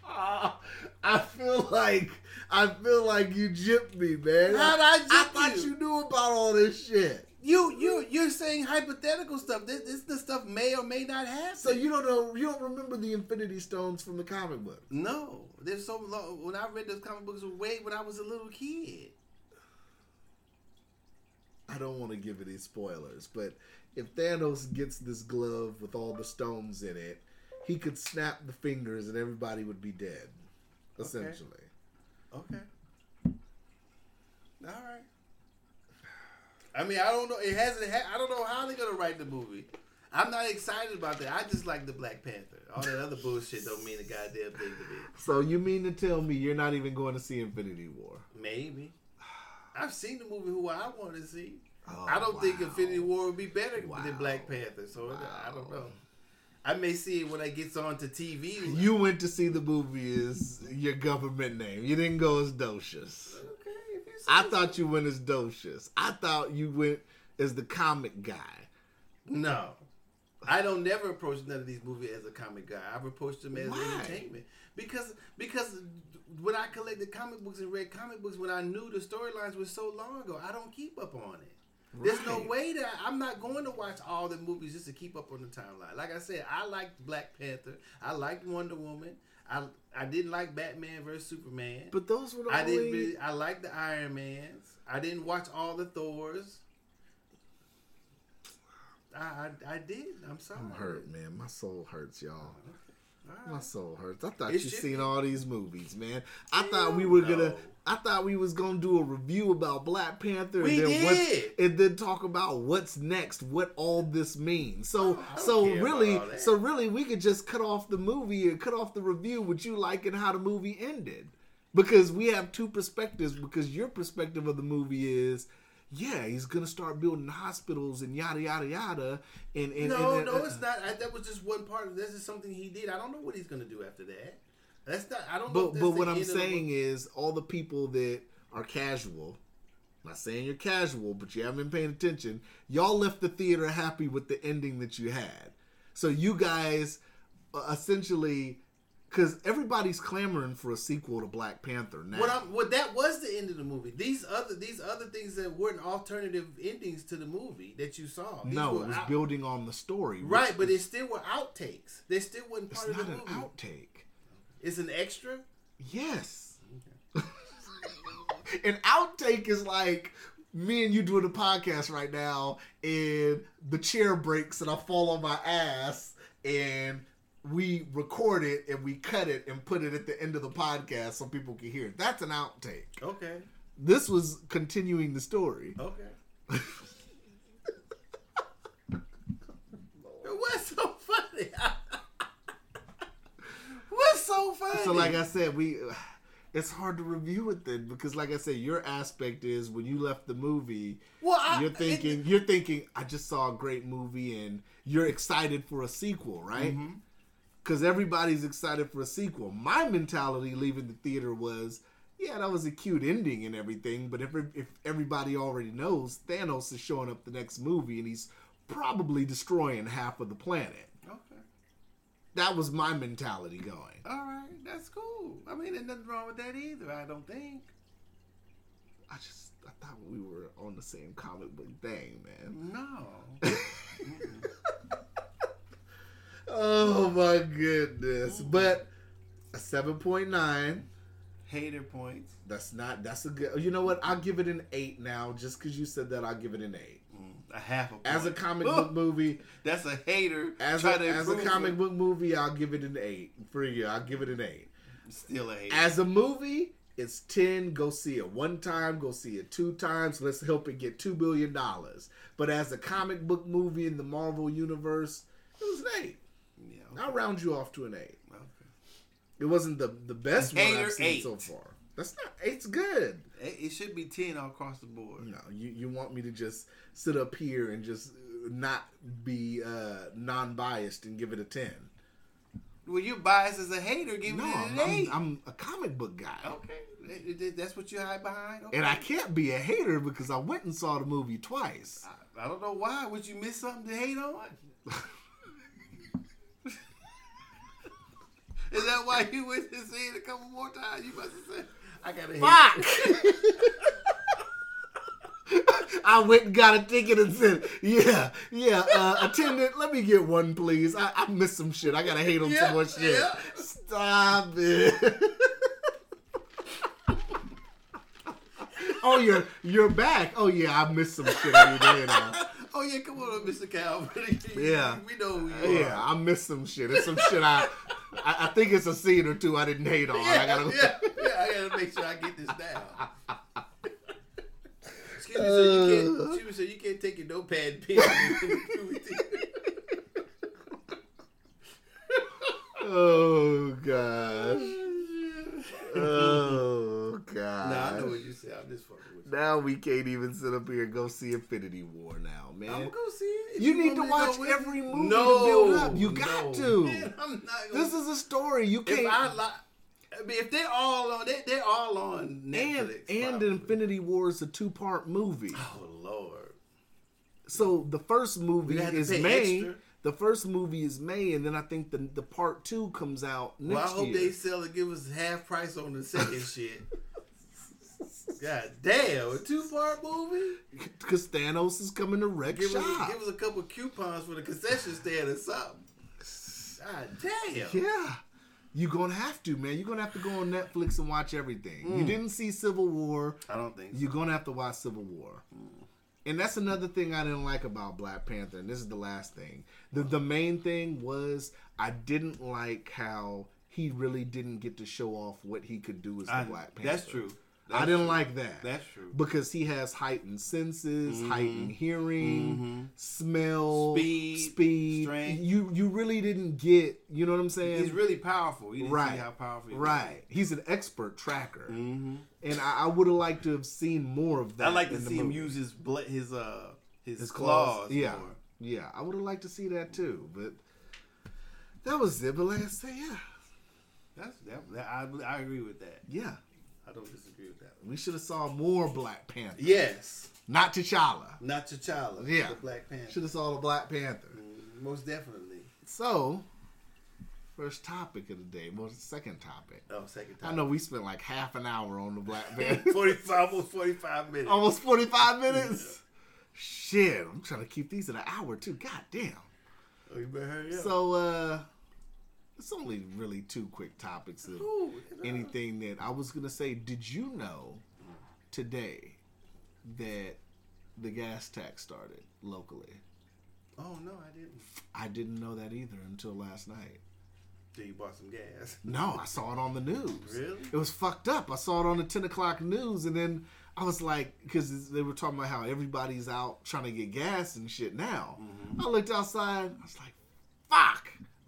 [laughs] I feel like I feel like you gypped me, man. How'd I I thought you? you knew about all this shit. You you you're saying hypothetical stuff. This this the stuff may or may not happen. So you don't know, you don't remember the Infinity Stones from the comic book. no, there's so long. When I read those comic books way when I was a little kid. I don't want to give any spoilers, but if Thanos gets this glove with all the stones in it, he could snap the fingers and everybody would be dead, essentially. Okay. All right. I mean, I don't know. It hasn't. Ha- I don't know how they're gonna write the movie. I'm not excited about that. I just like the Black Panther. All that other bullshit don't mean a goddamn thing to me. So you mean to tell me you're not even going to see Infinity War? Maybe. I've seen the movie who I want to see. Oh, I don't think. Infinity War would be better Wow. than Black Panther. So I don't know. I may see it when it gets on to TV. You went to see the movie as your government name. You didn't go as Docious. okay? If you say I thought you went as Docious. I thought you went as the comic guy. No. I don't never approach none of these movies as a comic guy. I've approached them as Why? entertainment because because when I collected comic books and read comic books, when I knew the storylines were so long ago, I don't keep up on it. There's no way that I'm not going to watch all the movies just to keep up on the timeline. Like I said, I liked Black Panther. I liked Wonder Woman. I I didn't like Batman versus Superman. But those were the I only. didn't. Really, I liked the Iron Mans. I didn't watch all the Thors. I, I, I did. I'm sorry. I'm hurt, man. My soul hurts, y'all. Oh, My soul hurts. I thought It you seen be. all these movies, man. I Hell thought we were gonna. I thought we was gonna do a review about Black Panther. We and then did. and then talk about what's next, what all this means. So, so really, so really, we could just cut off the movie and cut off the review with you like and how the movie ended, because we have two perspectives. Because your perspective of the movie is. Yeah, he's gonna start building hospitals and yada yada yada. And, and No, and, no, and- it's not. I, that was just one part. of This is something he did. I don't know what he's gonna do after that. That's not. I don't know. But but what I'm of the saying is all the people that are casual. I'm not saying you're casual, but you haven't been paying attention. Y'all left the theater happy with the ending that you had. So you guys uh, essentially, because everybody's clamoring for a sequel to Black Panther now. What that was the end of the movie. These other these other things that weren't alternative endings to the movie that you saw. These no, it was out- building on the story. right, but is- it still were outtakes. They still wasn't it's part not of the an movie. outtake. It's an extra. Yes. [laughs] An outtake is like me and you doing a podcast right now, and the chair breaks and I fall on my ass, and we record it and we cut it and put it at the end of the podcast so people can hear it. That's an outtake. Okay. This was continuing the story. Okay. [laughs] What's so funny? [laughs] What's so funny? So, like I said, we. It's hard to review it then because, like I said, your aspect is when you left the movie, Well, I- you're thinking, you're thinking, I just saw a great movie, and you're excited for a sequel, right? Mm-hmm. Because everybody's excited for a sequel. My mentality leaving the theater was, yeah, that was a cute ending and everything, but if if everybody already knows, Thanos is showing up the next movie, and he's probably destroying half of the planet. okay. That was my mentality going. All right, that's cool. I mean, there's nothing wrong with that either. I don't think. I just I thought we were on the same comic book thing, man. No. [laughs] Oh my goodness. Oh. But a 7.9. Hater points. That's not that's a good you know what? I'll give it an 8 now. Just because you said that, I'll give it an 8. Mm, a half a point. As a comic Ooh, book movie, That's a hater. as a, as a comic it. book movie, I'll give it an 8. For you, I'll give it an 8. Still a hater. As a movie, it's 10. Go see it one time, go see it two times. Let's help it get $2 billion. But as a comic book movie in the Marvel Universe, it was an 8. Yeah. I'll round you off to an 8. Okay. It wasn't the the best one I've seen eight. so far. That's not eight's good. It it should be ten all across the board. No, you you want me to just sit up here and just uh, not be uh, non-biased and give it a ten? Well, you're biased as a hater. Give No, it I'm, an eight. I'm, I'm a comic book guy, okay, That- that- that's what you hide behind. Okay. and I can't be a hater because I went and saw the movie twice. I, I don't know why. Would you miss something to hate on? [laughs] Is that why you went to see it a couple more times? You must have said, "I gotta. Fuck! [laughs] I went and got a ticket and said, "Yeah, yeah, uh, attendant, let me get one, please. I, I missed some shit. I gotta hate on Yeah, some more shit. yeah. Stop it." [laughs] oh, you're you're back. Oh yeah, I missed some shit you there now. Oh yeah, come on, Mr. Calvin. [laughs] Yeah. we know who you Yeah, I missed some shit. It's some shit I, I I think it's a scene or two I didn't hate on. are. I Yeah, gotta yeah, [laughs] yeah, I gotta make sure I get this down. Excuse me, so you can't. Uh. Excuse me, so you can't take your notepad and pen. Oh gosh. Oh god. Nah, I know what you said. I'm just fucking. Now we can't even sit up here and go see Infinity War now, man. I'm gonna go see it. If You need to watch with every you. movie to no, build up. You got no. to. Man, gonna, this is a story. You can't. I like. I mean, if they're all on, they, they're all on Netflix. and probably. Infinity War is a two part movie. Oh Lord. So the first movie to is May. extra. The first movie is May, and then I think the the part two comes out next Well, I hope year. they sell and give us half price on the second [laughs] shit. God damn, a two part movie? Because Thanos is coming to wreck Give us, shop. give us a couple coupons for the concession stand or something. God damn. Yeah. You're gonna have to, man. You're gonna have to go on Netflix and watch everything. Mm. You didn't see Civil War. I don't think so. You're gonna have to watch Civil War. And that's another thing I didn't like about Black Panther. And this is the last thing. The the main thing was I didn't like how he really didn't get to show off what he could do as the I- Black Panther. that's true. I didn't true. like that. That's true. Because he has heightened senses, Mm-hmm. heightened hearing, smell, Speed, speed. strength. You you really didn't get. You know what I'm saying? He's really powerful. You didn't right. see how powerful he right. He's an expert tracker, Mm-hmm. and I, I would have liked to have seen more of that. I like to see him use his bla- his uh his, his claws. claws. Yeah, more. yeah. I would have liked to see that too, but that was it. But like I say, yeah, That's that, that I I agree with that. yeah. I don't disagree with that. We should have saw more Black Panther, Yes. not T'Challa. Not T'Challa. Yeah. The Black Panther. Should have saw the Black Panther. Mm, Most definitely. So, first topic of the day. Well, second topic. Oh, second topic. I know we spent like half an hour on the Black [laughs] Panther. [laughs] 45, almost 45 minutes. Almost 45 minutes? Shit, I'm trying to keep these in an hour too. God damn. Oh, you better hurry up. So, uh, it's only really two quick topics of Ooh, anything that I was going to say. Did you know today that the gas tax started locally? Oh, no, I didn't. I didn't know that either until last night. So you bought some gas. [laughs] No, I saw it on the news. Really? It was fucked up. I saw it on the 10 o'clock news, and then I was like, because they were talking about how everybody's out trying to get gas and shit now. Mm-hmm. I looked outside. I was like, fuck.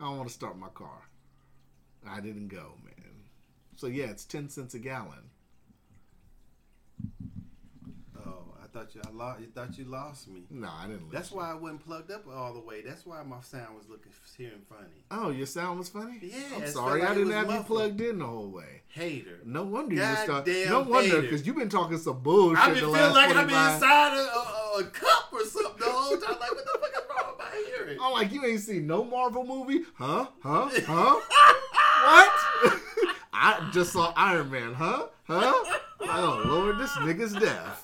I don't want to start my car. I didn't go, man. So, yeah, it's 10 cents a gallon. Oh, I thought you I lost. You thought you lost me. No, I didn't. That's why I wasn't plugged up all the way. That's why my sound was looking hearing funny. Oh, your sound was funny? Yeah, I'm sorry. like I didn't have you plugged in the whole way. Hater. No wonder you were start. No wonder because you've been talking some bullshit I've the been feeling like I'm 45 inside a, a, a cup or something the whole time. Like, what the fuck is wrong with my hearing? I'm like, you ain't seen no Marvel movie? Huh? Huh? Huh? [laughs] what? [laughs] I just saw Iron Man, huh? Huh? Oh, Lord, this nigga's deaf.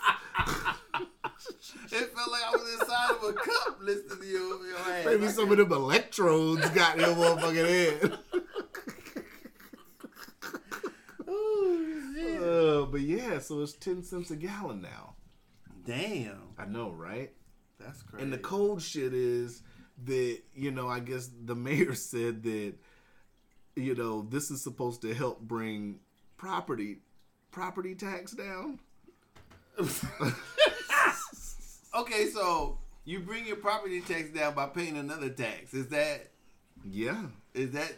It felt like I was inside of a cup listening to your, your ass. Maybe I some of them electrodes got in your motherfucking head. Ooh, [laughs] shit. Uh, but yeah, so it's 10 cents a gallon now. Damn, I know, right? that's crazy. And the cold shit is that, you know, I guess the mayor [laughs] said that, you know, this is supposed to help bring property property tax down. [laughs] okay, so you bring your property tax down by paying another tax. Is that Yeah. is that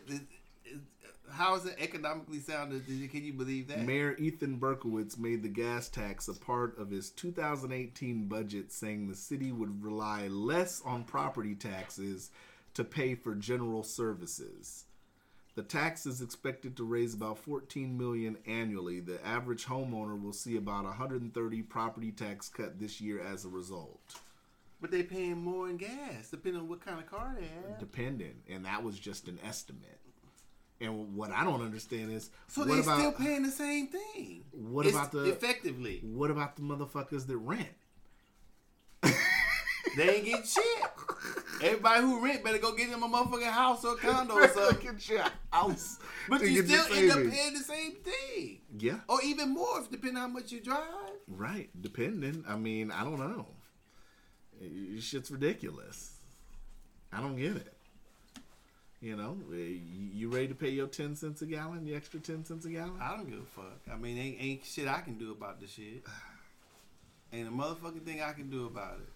how is it economically sound? Can you believe that? Mayor Ethan Berkowitz made the gas tax a part of his 2018 budget, saying the city would rely less on property taxes to pay for general services. The tax is expected to raise about 14 million annually. The average homeowner will see about 130 property tax cut this year as a result. But they paying more in gas, depending on what kind of car they have. Dependent, and that was just an estimate. And what I don't understand is So what they about still paying the same thing. What It's about the- effectively? what about the motherfuckers that rent? [laughs] They ain't getting shit. Everybody who rent better go get them a motherfucking house or condo or something. Your house. But you still end up paying the same thing. Yeah. Or even more, if depending on how much you drive. Right, depending. I mean, I don't know. Shit's ridiculous. I don't get it. You know, you you ready to pay your ten cents a gallon? The extra ten cents a gallon? I don't give a fuck. I mean, ain't ain't shit I can do about this shit. Ain't a motherfucking thing I can do about it.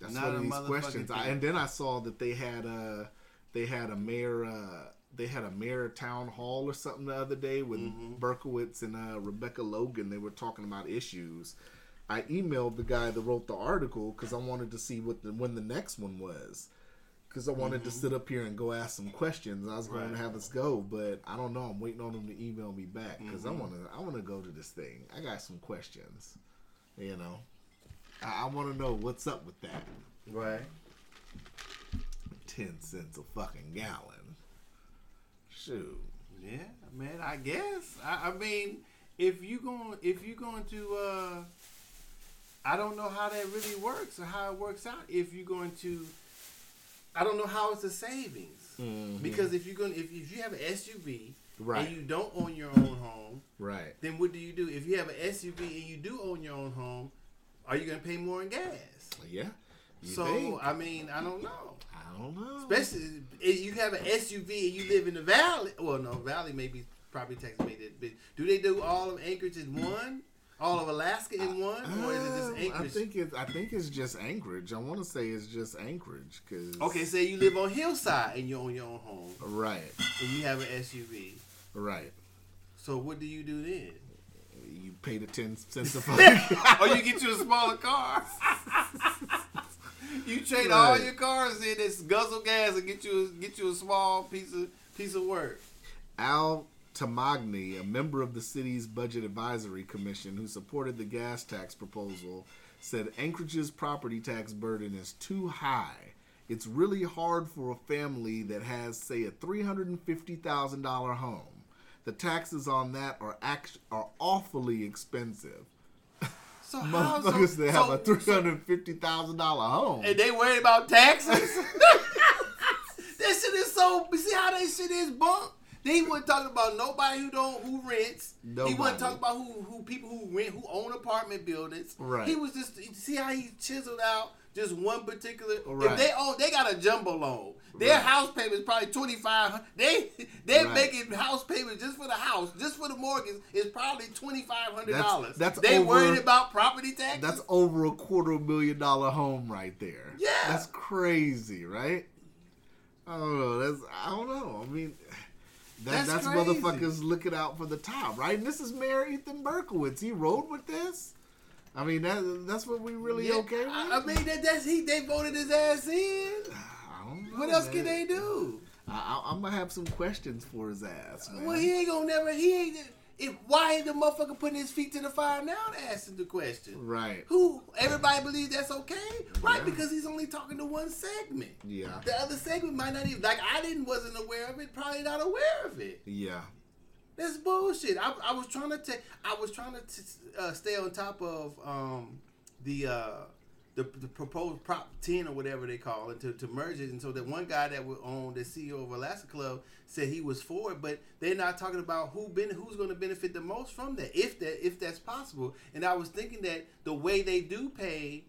That's Not one a of these motherfucking questions. I, thing. and then I saw that they had a they had a mayor uh, they had a mayor town hall or something the other day with Mm-hmm. Berkowitz and uh, Rebecca Logan. They were talking about issues. I emailed the guy that wrote the article because I wanted to see what the, when the next one was. Because I wanted to sit up here and go ask some questions. I was going Mm-hmm. To have us go, but I don't know. I'm waiting on them to email me back because Mm-hmm. I want to. I want to go to this thing. I got some questions. You know, I, I want to know what's up with that. Right. Ten cents a fucking gallon. Shoot. Yeah, man. I guess. I, I mean, if you going if you going to, uh I don't know how that really works or how it works out. If you're going to, I don't know how it's a savings mm-hmm. because if you're going if if you have an SUV Right. and you don't own your own home, Right. then what do you do? If you have an SUV and you do own your own home, are you going to pay more in gas? Yeah. So think? I mean, I don't know. I don't know. Especially if you have an SUV and you live in the valley. Well, no, valley maybe property tax made it big. Do they do all of Anchorage in one? All of Alaska in one, or is it just Um, I think it. I think it's just Anchorage. I want to say it's just Anchorage because. okay, say you live on Hillside and you own your own home Right. and you have an SUV. Right. So what do you do then? You pay the ten cents a [laughs] fucking. or you get you a smaller car. you trade all your cars in this guzzle gas and get you a, get you a small piece of piece of work. Al Tamagni, a member of the city's budget advisory commission who supported the gas tax proposal, said Anchorage's property tax burden is too high. It's really hard for a family that has, say, a three hundred and fifty thousand dollar home. The taxes on that are act- are awfully expensive. So [laughs] Motherfuckers that have so- a three hundred fifty thousand dollar home. and they worried about taxes. [laughs] that shit is so. You see how that shit is bunk. They wasn't talking about nobody who don't who rents. He Nobody. wasn't talking about who who people who rent who own apartment buildings. Right. He was just see how he chiseled out just one particular. Right. If they own, they got a jumbo loan. Their Right. house payment is probably twenty five. They they're Right. making house payment just for the house, just for the mortgage is probably twenty five hundred dollars. That's- that's they over- worried about property taxes. That's over a quarter million dollar home right there. Yeah. That's crazy, right? I don't know. That's I don't know. I mean that, That's that's, motherfuckers looking out for the top, right? And this is Mayor Ethan Berkowitz. He rode with this. I mean that that's what we really Yeah, okay with. I, I mean that that's he. They voted his ass in. [sighs] Know, What else man. can they do? I, I, I'm gonna have some questions for his ass, man. Well, he ain't gonna never. He ain't. If, why ain't the motherfucker putting his feet to the fire now to answer the question? right. Who everybody believes that's okay, right? Yeah. Because he's only talking to one segment. Yeah. The other segment might not even like I didn't wasn't aware of it. Probably not aware of it. Yeah. That's bullshit. I, I was trying to take. I was trying to t- uh, stay on top of um, the uh, the the proposed Prop Ten or whatever they call it to, to merge it, and so that one guy that would own the CEO of Alaska Club said he was for it, but they're not talking about who ben- who's going to benefit the most from that, if that if that's possible. And I was thinking that the way they do pay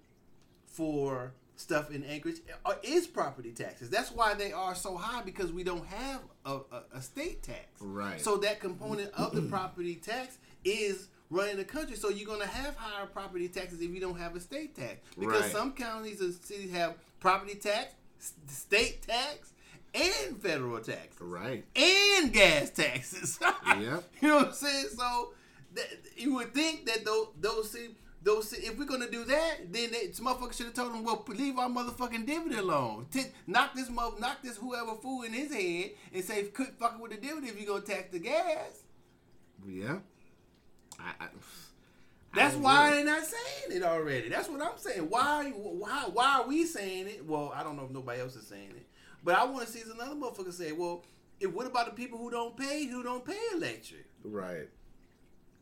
for stuff in Anchorage uh, is property taxes. That's why they are so high because we don't have a, a, a state tax. Right. So that component of the property tax is running the country. So you're going to have higher property taxes if you don't have a state tax. Because Right. some counties and cities have property tax, state tax, and federal taxes. Right. And gas taxes. [laughs] Yep. You know what I'm saying? So that, you would think that those those those if we're gonna do that, then they, some motherfuckers should have told them, well, leave our motherfucking dividend alone. T- knock this mother, knock this whoever fool in his head and say, quit fucking with the dividend if you're gonna tax the gas. Yeah. I, I, That's I why they're not saying it already. That's what I'm saying. Why why why are we saying it? Well, I don't know if nobody else is saying it, but I want to see another motherfucker say, well, if, what about the people who don't pay who don't pay electric? Right.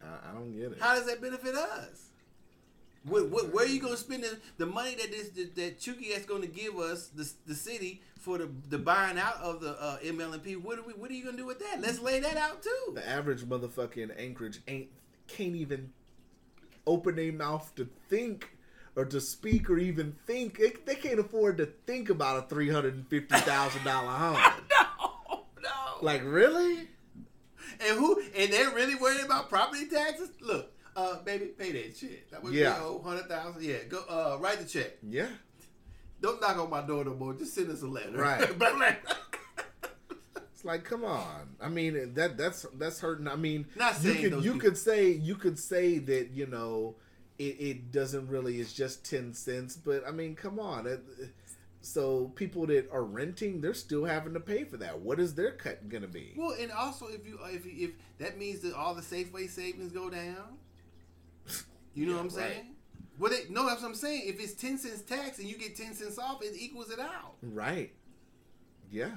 I, I don't get it. How does that benefit us? What, what, where are you going to spend the, the money that this that, that Chugach is going to give us the, the city for the, the buying out of the uh, ML&P? What are we What are you going to do with that? Let's lay that out too. The average motherfucker in Anchorage ain't can't even open their mouth to think or to speak or even think. They, they can't afford to think about a three hundred and fifty thousand dollar [laughs] home. no, no. Like really? And who? And they're really worried about property taxes. Look, uh, baby, pay that shit. That was Yeah. hundred thousand. Yeah, go uh, write the check. Yeah. Don't knock on my door no more. Just send us a letter. Right. [laughs] [laughs] It's like, come on. I mean, that that's that's hurting. I mean, Not you could you people- could say you could say that you know it, it doesn't really. It's just ten cents, but I mean, come on. It, so people that are renting, they're still having to pay for that. What is their cut gonna be? Well, and also if you if you, if that means that all the Safeway savings go down, you know Yeah, what I'm saying? right. Well, they, no, that's what I'm saying. If it's ten cents tax and you get ten cents off, it equals it out. Right. Yeah.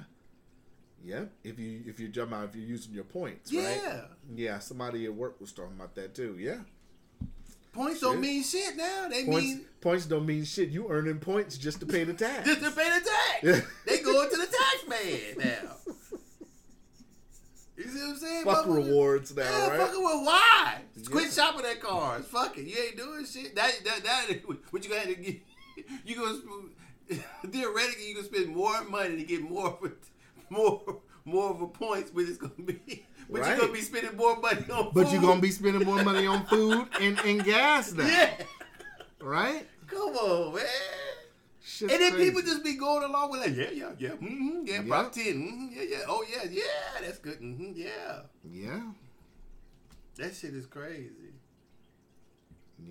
Yeah. If you if you jump out, if you're using your points, right? Yeah, Yeah. Somebody at work was talking about that too. Yeah. points Shit. don't mean shit now. They Points mean points don't mean shit. You earning points just to pay the [laughs] tax. just to pay the tax. they going to the tax man now. You see what I'm saying? Fuck Motherfucker? rewards now, Yeah, right? fucking with why? Yeah. Quit shopping at Carrs. Fuck it. You ain't doing shit. That that that [laughs] what you gonna have to get [laughs] you gonna theoretically you gonna spend more money to get more of a, more more of a points, but it's gonna be but Right. you're gonna be spending more money on But food. you're gonna be spending more money on food and, and gas now. Yeah. Right? Come on, man. Shit's And then crazy. people just be going along with like, yeah, yeah, yeah, mm-hmm, yeah, Yeah. Prop 10, mm-hmm, yeah, yeah, oh yeah, yeah, that's good, mm-hmm, yeah. Yeah. That shit is crazy.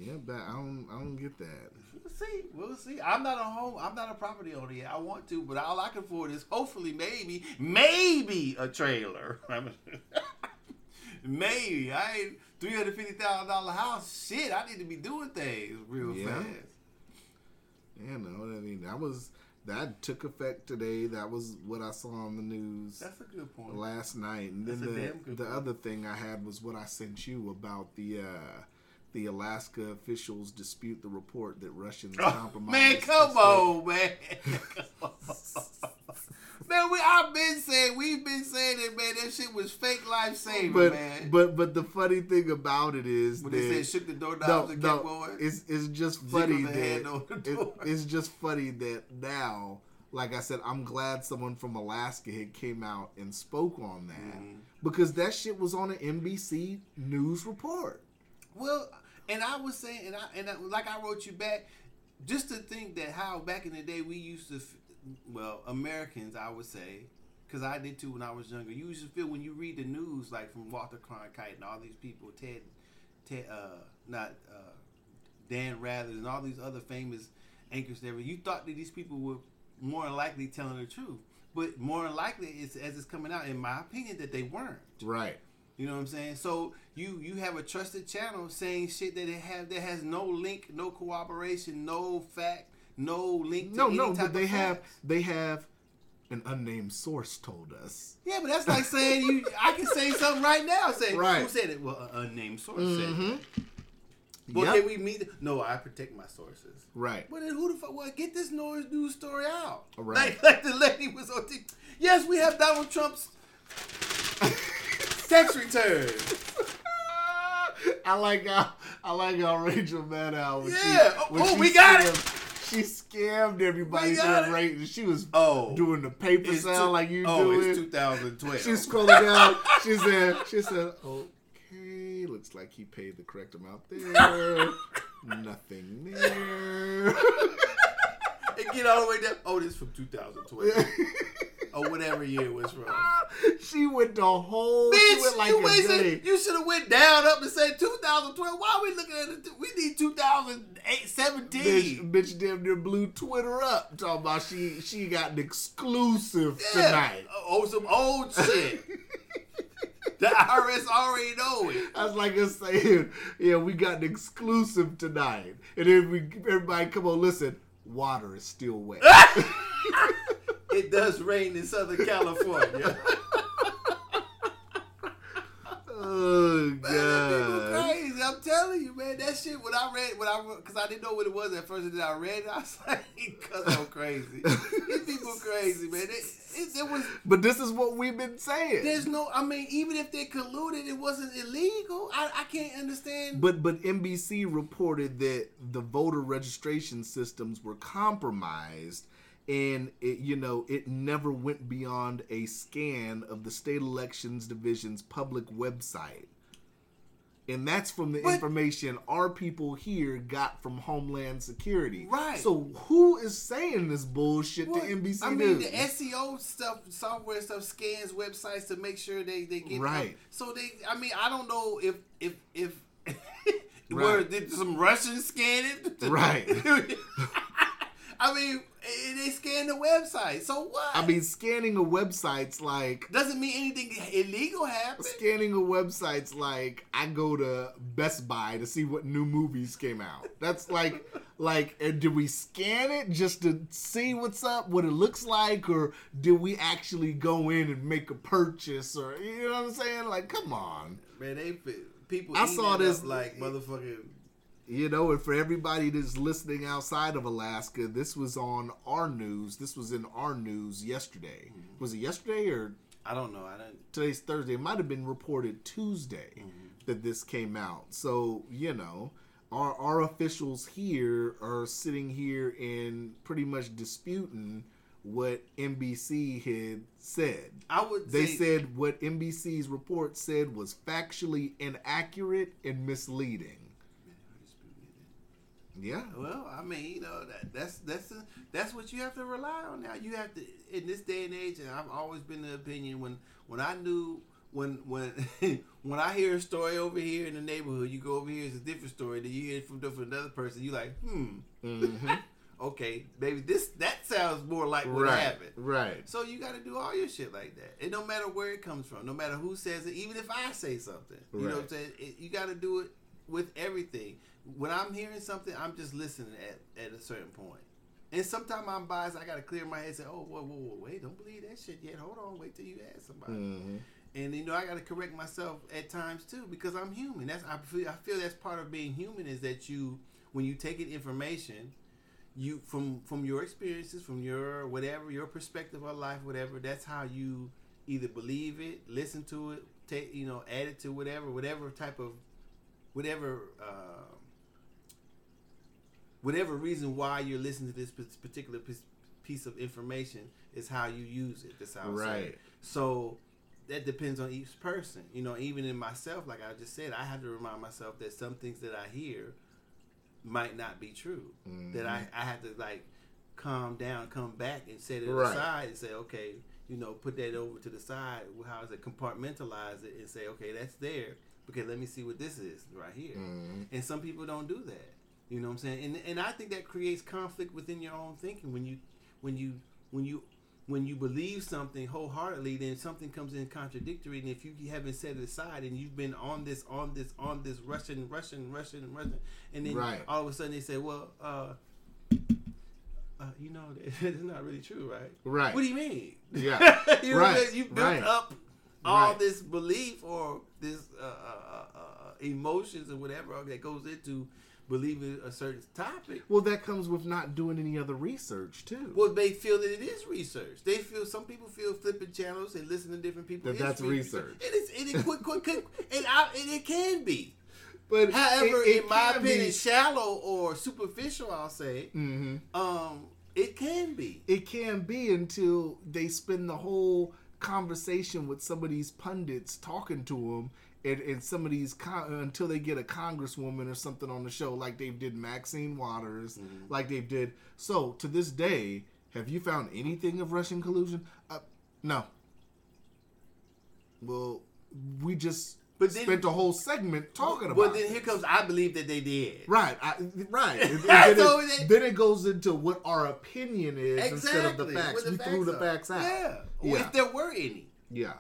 Yeah, but I don't I don't get that. We'll see. We'll see. I'm not a home. I'm not a property owner yet. I want to, but all I can afford is hopefully, maybe, maybe a trailer. [laughs] [laughs] maybe I ain't three hundred fifty thousand dollar house. Shit, I need to be doing things real Yeah. fast. Yeah, no, I mean that was that took effect today. That was what I saw on the news That's a good point. last night. And then That's a the the other thing I had was what I sent you about the uh the Alaska officials dispute the report that Russians Oh, compromised. man, come on, man. man, we I've been saying we've been saying it, man. That shit was fake life saving, But man. but but the funny thing about it is when that they said shook the door no, and kept no, going. it's it's just funny the hand the that it, it's just funny that now, like I said, I'm glad someone from Alaska had came out and spoke on that Mm-hmm. because that shit was on an NBC news report. Well, and I was saying, and I and I, like I wrote you back, just to think that how back in the day we used to, well, Americans, I would say, because I did too when I was younger. You used to feel when you read the news, like from Walter Cronkite and all these people, Ted, Ted, uh, not uh, Dan Rather and all these other famous anchors. There, you thought that these people were more likely telling the truth, but more likely, it's, as it's coming out, in my opinion, that they weren't. Right. You know what I'm saying? So you you have a trusted channel saying shit that it have that has no link, no cooperation, no fact, no link. To No, any no, but they have they have an unnamed source told us. Yeah, but that's like saying you. I can say something right now. Say Right. who said it? Well, an unnamed source said. Mhm. It. Well, Yep. can we meet? No, I protect my sources. Right. Well, then who the fuck? Well, get this noise news story out. Right. Like, [laughs] like the lady was on. T- yes, we have Donald Trump's tax return. I like how I like how Rachel Maddow. when Yeah. she, Oh, when oh, she we got it. She scammed everybody got rate. She was Oh. doing the paper sound two- like you oh, do it's it. 2012. She's scrolling down. She said, "She said, okay, looks like he paid the correct amount there. [laughs] Nothing there. [laughs] and get all the way down. Oh, this is from 2012 [laughs] or whatever year it was from. [laughs] she went the whole. Bitch, like you a wasted. day. You should have went down up and said 2012. Why are we looking at it? We need 2017. Bitch, bitch, damn near blew Twitter up talking about she she got an exclusive Yeah. tonight. Oh, oh some old [laughs] shit. the IRS already know it. I was like us saying, yeah, we got an exclusive tonight, and then we everybody come on, listen. Water is still wet. [laughs] It does rain in Southern California. [laughs] oh Man, that people god. crazy. I'm telling you, man, that shit. When I read, when I because I didn't know what it was at first, and then I read it, I was [laughs] like, "Cuz I'm crazy. These people crazy, man." It, it, it was. But this is what we've been saying. There's no. I mean, even if they colluded, it wasn't illegal. I, I can't understand. But but NBC reported that the voter registration systems were compromised and it you know it never went beyond a scan of the state elections division's public website. And that's from the But- information our people here got from Homeland Security. Right. So who is saying this bullshit to NBC I mean, News? the SEO stuff, software stuff scans websites to make sure they they get Right. So they, I mean, I don't know if if if [laughs] Right. were did some Russians scan it? [laughs] Right. [laughs] I mean, they scan the website. So what? I mean, scanning a website's like doesn't mean anything illegal happened. scanning a website's like I go to Best Buy to see what new movies came out. That's like [laughs] like did we scan it just to see what's up, what it looks like, or did we actually go in and make a purchase or you know what I'm saying? Like, come on. Man, they people. I saw this- like motherfucking. You know, and for everybody that's listening outside of Alaska, this was on our news. This was in our news yesterday. Mm-hmm. Was it yesterday or I don't know. I don't. today's Thursday. It might have been reported Tuesday mm-hmm. that this came out. So you know, our our officials here are sitting here and pretty much disputing what NBC had said. I would. They said what NBC's report said was factually inaccurate and misleading. Yeah. Well, I mean, you know, that, that's that's that's what you have to rely on now. You have to in this day and age, and I've always been the opinion when when I knew when when [laughs] when I hear a story over here in the neighborhood, you go over here, it's a different story. Then you hear it from, from another person, you like, hmm, Mhm. [laughs] okay, maybe this that sounds more like what right. happened. Right. So you got to do all your shit like that, and no matter where it comes from, no matter who says it, even if I say something, you know what I'm saying. It, you got to do it with everything. When I'm hearing something, I'm just listening at, at a certain point. And sometimes I'm biased. I got to clear my head. and Say, oh, whoa, whoa, whoa, wait, don't believe that shit yet. Hold on, wait till you ask somebody. Mhm. And you know, I got to correct myself at times too because I'm human. That's I feel. I feel that's part of being human is that you, when you take in information, you from from your experiences, from your whatever your perspective of life, whatever. That's how you either believe it, listen to it, take you know, add it to whatever, whatever type of, whatever. Uh, Whatever reason why you're listening to this particular piece- of information is how you use it. That's how I say Right. it. So that depends on each person. You know, even in myself, like I just said, I have to remind myself that some things that I hear might not be true. That I, I have to like calm down, come back and set it Right. aside and say, okay, you know, put that over to the side. How is it compartmentalize it and say, okay, that's there. Okay, let me see what this is right here. Mhm. And some people don't do that. You know what I'm saying? And and I think that creates conflict within your own thinking when you when you when you when you believe something wholeheartedly, then something comes in contradictory, and if you haven't set it aside and you've been on this, on this, on this, Russian, Russian, Russian, Russian, and then Right. all of a sudden they say, well, uh, uh, you know, [laughs] it's not really true, right? Right. What do you mean? Yeah. [laughs] you know, Right. you built Right. up all Right. this belief or this uh, uh, uh, uh, emotions or whatever that goes into believing a certain topic. Well, that comes with not doing any other research too. Well, they feel that it is research. They feel some people feel flipping channels and listen to different people. That that's research. It is. It, it, quick, quick, quick, and, I, and it can be. but However, it- it in my can be- opinion, shallow or superficial, I'll say, Mhm. um, it can be. it can be until they spend the whole conversation with some of these pundits talking to them and, and some of these con- until they get a congresswoman or something on the show like they did maxine waters like they did so to this day have you found anything of russian collusion uh, no well we just But then- spent a whole segment talking about Well, then here comes. I believe that they did. Right, I, right. And [laughs] then, So it, it- then it goes into what our opinion is instead of the facts. what We threw the facts out. Yeah. Yeah. If there were any. Yeah.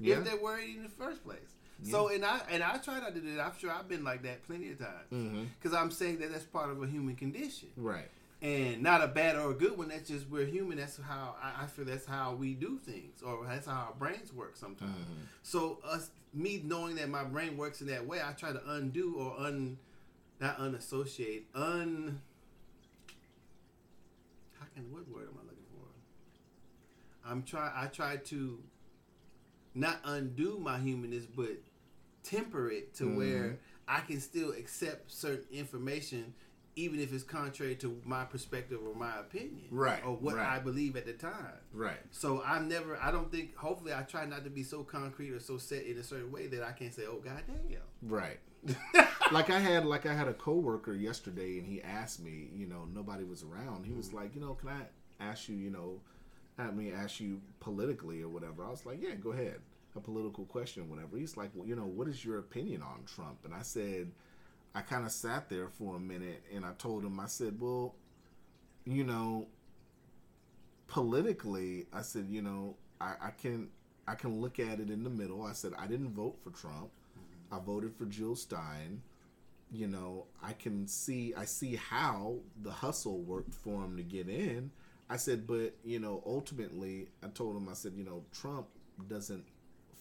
Yeah. If there were any in the first place. So and I and I try not to do that. I'm sure I've been like that plenty of times because I'm saying that that's part of a human condition. Right. and not a bad or a good one. That's just we're human. That's how I, I feel. That's how we do things, or that's how our brains work sometimes. Mm-hmm. So us, me knowing that my brain works in that way, I try to undo or un, not unassociate, un. How can what word am I looking for? I'm try. I try to not undo my humanness, but temper it to Mm-hmm. where I can still accept certain information, even if it's contrary to my perspective or my opinion, Right, or what right. I believe at the time. Right. So I'm never. I don't think. Hopefully, I try not to be so concrete or so set in a certain way that I can't say, "Oh God damn." Right. [laughs] like I had like I had a coworker yesterday and he asked me, you know, nobody was around. He was like, you know, can I ask you, you know, I me ask you politically or whatever. I was like, yeah, go ahead. A political question whatever. He's like, well, you know, what is your opinion on Trump? And I said I kind of sat there for a minute and I told him I said, well, you know, politically, I said, you know, I, I can I can look at it in the middle. I said I didn't vote for Trump. I voted for Jill Stein. You know, I can see I see how the hustle worked for him to get in. I said, but you know, ultimately, I told him, I said, you know, Trump doesn't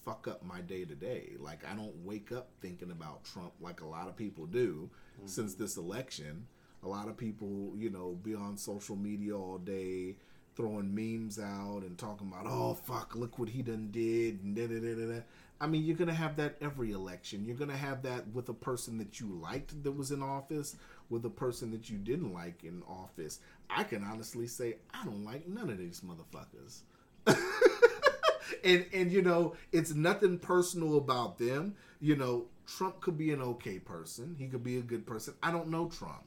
fuck up my day to day. Like I don't wake up thinking about Trump like a lot of people do mm-hmm. since this election. A lot of people, you know, be on social media all day throwing memes out and talking about, oh fuck, look what he done did and da da da da. da. I mean, you're gonna have that every election. You're gonna have that with a person that you liked that was in office, with a person that you didn't like in office. I can honestly say I don't like none of these motherfuckers. [laughs] And and you know it's nothing personal about them. You know trump could be an okay person. He could be a good person. I don't know trump.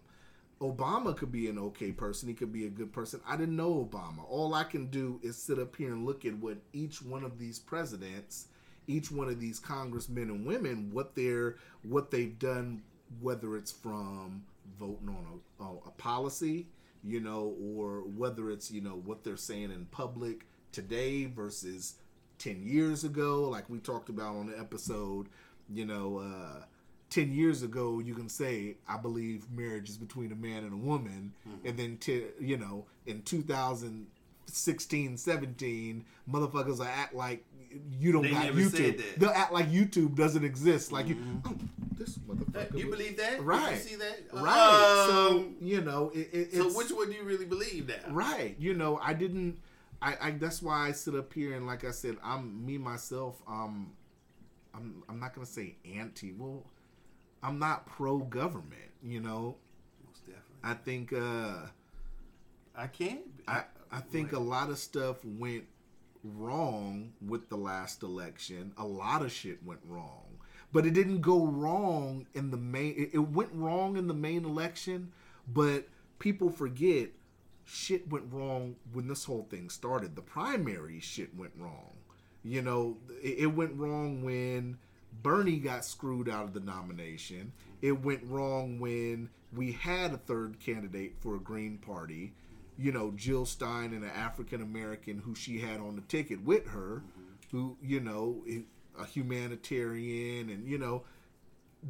Obama could be an okay person. He could be a good person. I didn't know obama. All i can do is sit up here and look at what each one of these presidents each one of these congressmen and women what they're what they've done whether it's from voting on a, a, a policy you know or whether it's you know what they're saying in public today versus 10 years ago. Like we talked about on the episode you know uh 10 years ago you can say i believe marriage is between a man and a woman. And then t- you know in 2016 17 motherfuckers act like you don't They said youtube they'll act like youtube doesn't exist like you oh, this motherfucker You was- believe that? right You see that? right so Um, you know it, it, so which one do you really believe now? right you know i didn't I, I that's why i sit up here and like i said i'm me myself um i'm i'm not gonna say anti well i'm not pro-government you know Most definitely. i think uh I can't. i i think a lot of stuff went wrong with the last election. A lot of shit went wrong but it didn't go wrong in the main it, went wrong in the main election but people forget shit went wrong when this whole thing started. The primary shit went wrong. You know it went wrong when bernie got screwed out of the nomination. It went wrong when we had a third candidate for a green party you know jill stein and an african american who she had on the ticket with her who you know a humanitarian and you know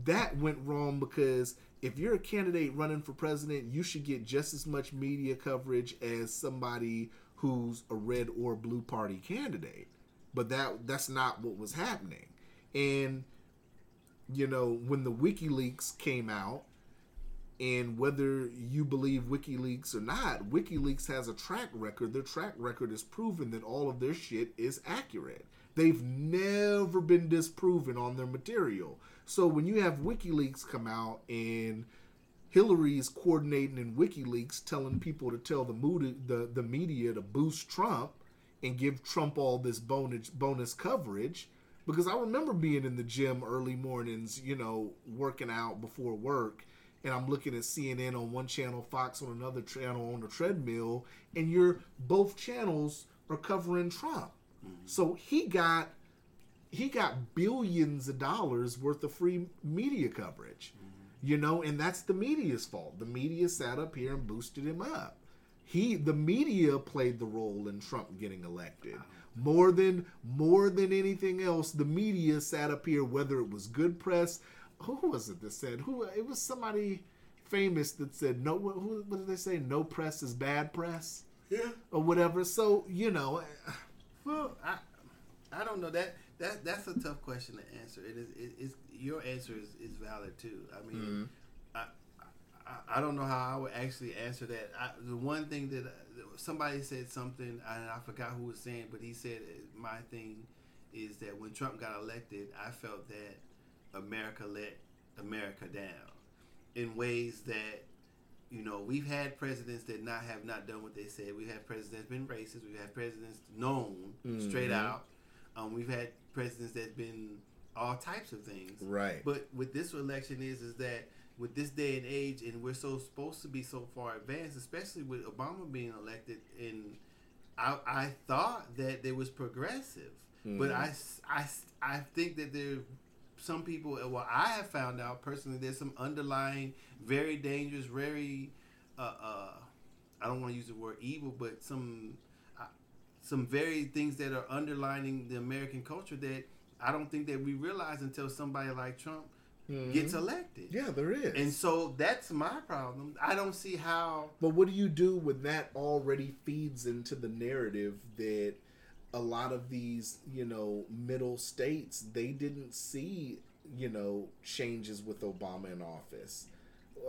that went wrong because if you're a candidate running for president, you should get just as much media coverage as somebody who's a red or blue party candidate. But that that's not what was happening. And you know, when the WikiLeaks came out, and whether you believe WikiLeaks or not, WikiLeaks has a track record. Their track record is proven that all of their shit is accurate. They've never been disproven on their material. So when you have WikiLeaks come out and Hillary's coordinating in WikiLeaks telling people to tell the mood, the, the media to boost Trump and give Trump all this bonus bonus coverage. Because I remember being in the gym early mornings, you know, working out before work, and I'm looking at CNN on one channel, Fox on another channel on the treadmill, and you're both channels are covering Trump. Mm-hmm. So he got he got billions of dollars worth of free media coverage. Mm-hmm. You know, and that's the media's fault. The media sat up here and boosted him up. He the media played the role in Trump getting elected. Uh-huh. More than more than anything else, the media sat up here whether it was good press, who was it that said who it was somebody famous that said no. What, who- what did they say? No press is bad press Yeah. or whatever. So you know, Well, I I don't know that that that's a tough question to answer. It is it is your answer is, is valid too. I mean, I, I I don't know how I would actually answer that. I, the one thing that uh, somebody said something and I forgot who was saying, but he said uh, my thing is that when Trump got elected, I felt that America let America down in ways that you know we've had presidents that not have not done what they said. We've had presidents been racist. We've had presidents known straight out. Um, we've had presidents that's been all types of things. Right. But with this election is is that with this day and age, and we're so supposed to be so far advanced, especially with Obama being elected, and I, I thought that there was progressive, but I, I, I think that there some people well I have found out personally there's some underlying very dangerous very uh, uh I don't want to use the word evil but some uh, some very things that are underlining the American culture that I don't think that we realize until somebody like Trump gets elected. yeah, there is. And so that's my problem. I don't see how But what do you do when that already feeds into the narrative that a lot of these, you know, middle states, they didn't see, you know, changes with Obama in office.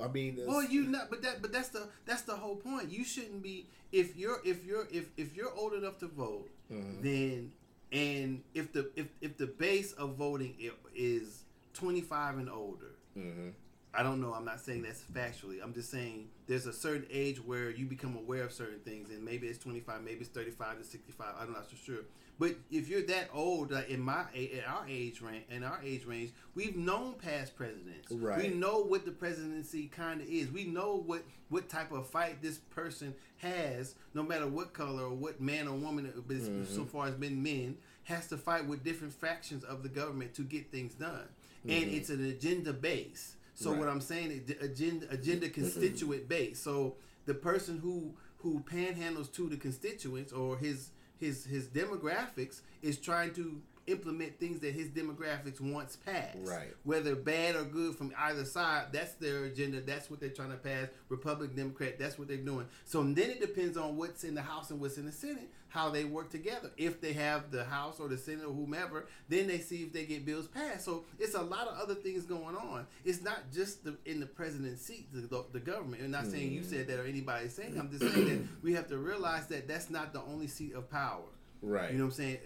I mean, Well, you not, but that, but that's the that's the whole point. You shouldn't be if you're if you're if if you're old enough to vote, mm-hmm. then and if the if if the base of voting is 25 and older. Mm-hmm. I don't know. I'm not saying that's factually. I'm just saying there's a certain age where you become aware of certain things, and maybe it's 25, maybe it's 35 to 65. I'm not so sure. But if you're that old, like in my in our age range, in our age range, we've known past presidents. Right. We know what the presidency kind of is. We know what what type of fight this person has, no matter what color or what man or woman. it is, mm-hmm. So far as been men, has to fight with different factions of the government to get things done, and mm-hmm. it's an agenda base. So what I'm saying is agenda agenda constituent [clears throat] base. So the person who who panhandles to the constituents or his his his demographics is trying to implement things that his demographics wants passed. Right. Whether bad or good from either side, that's their agenda. That's what they're trying to pass. Republican, Democrat, that's what they're doing. So then it depends on what's in the House and what's in the Senate, how they work together. If they have the House or the Senate or whomever, then they see if they get bills passed. So it's a lot of other things going on. It's not just the, in the president's seat, the, the, the government. I'm not saying you mm. said that or anybody saying. I'm just saying that we have to realize that that's not the only seat of power. Right. You know what I'm saying?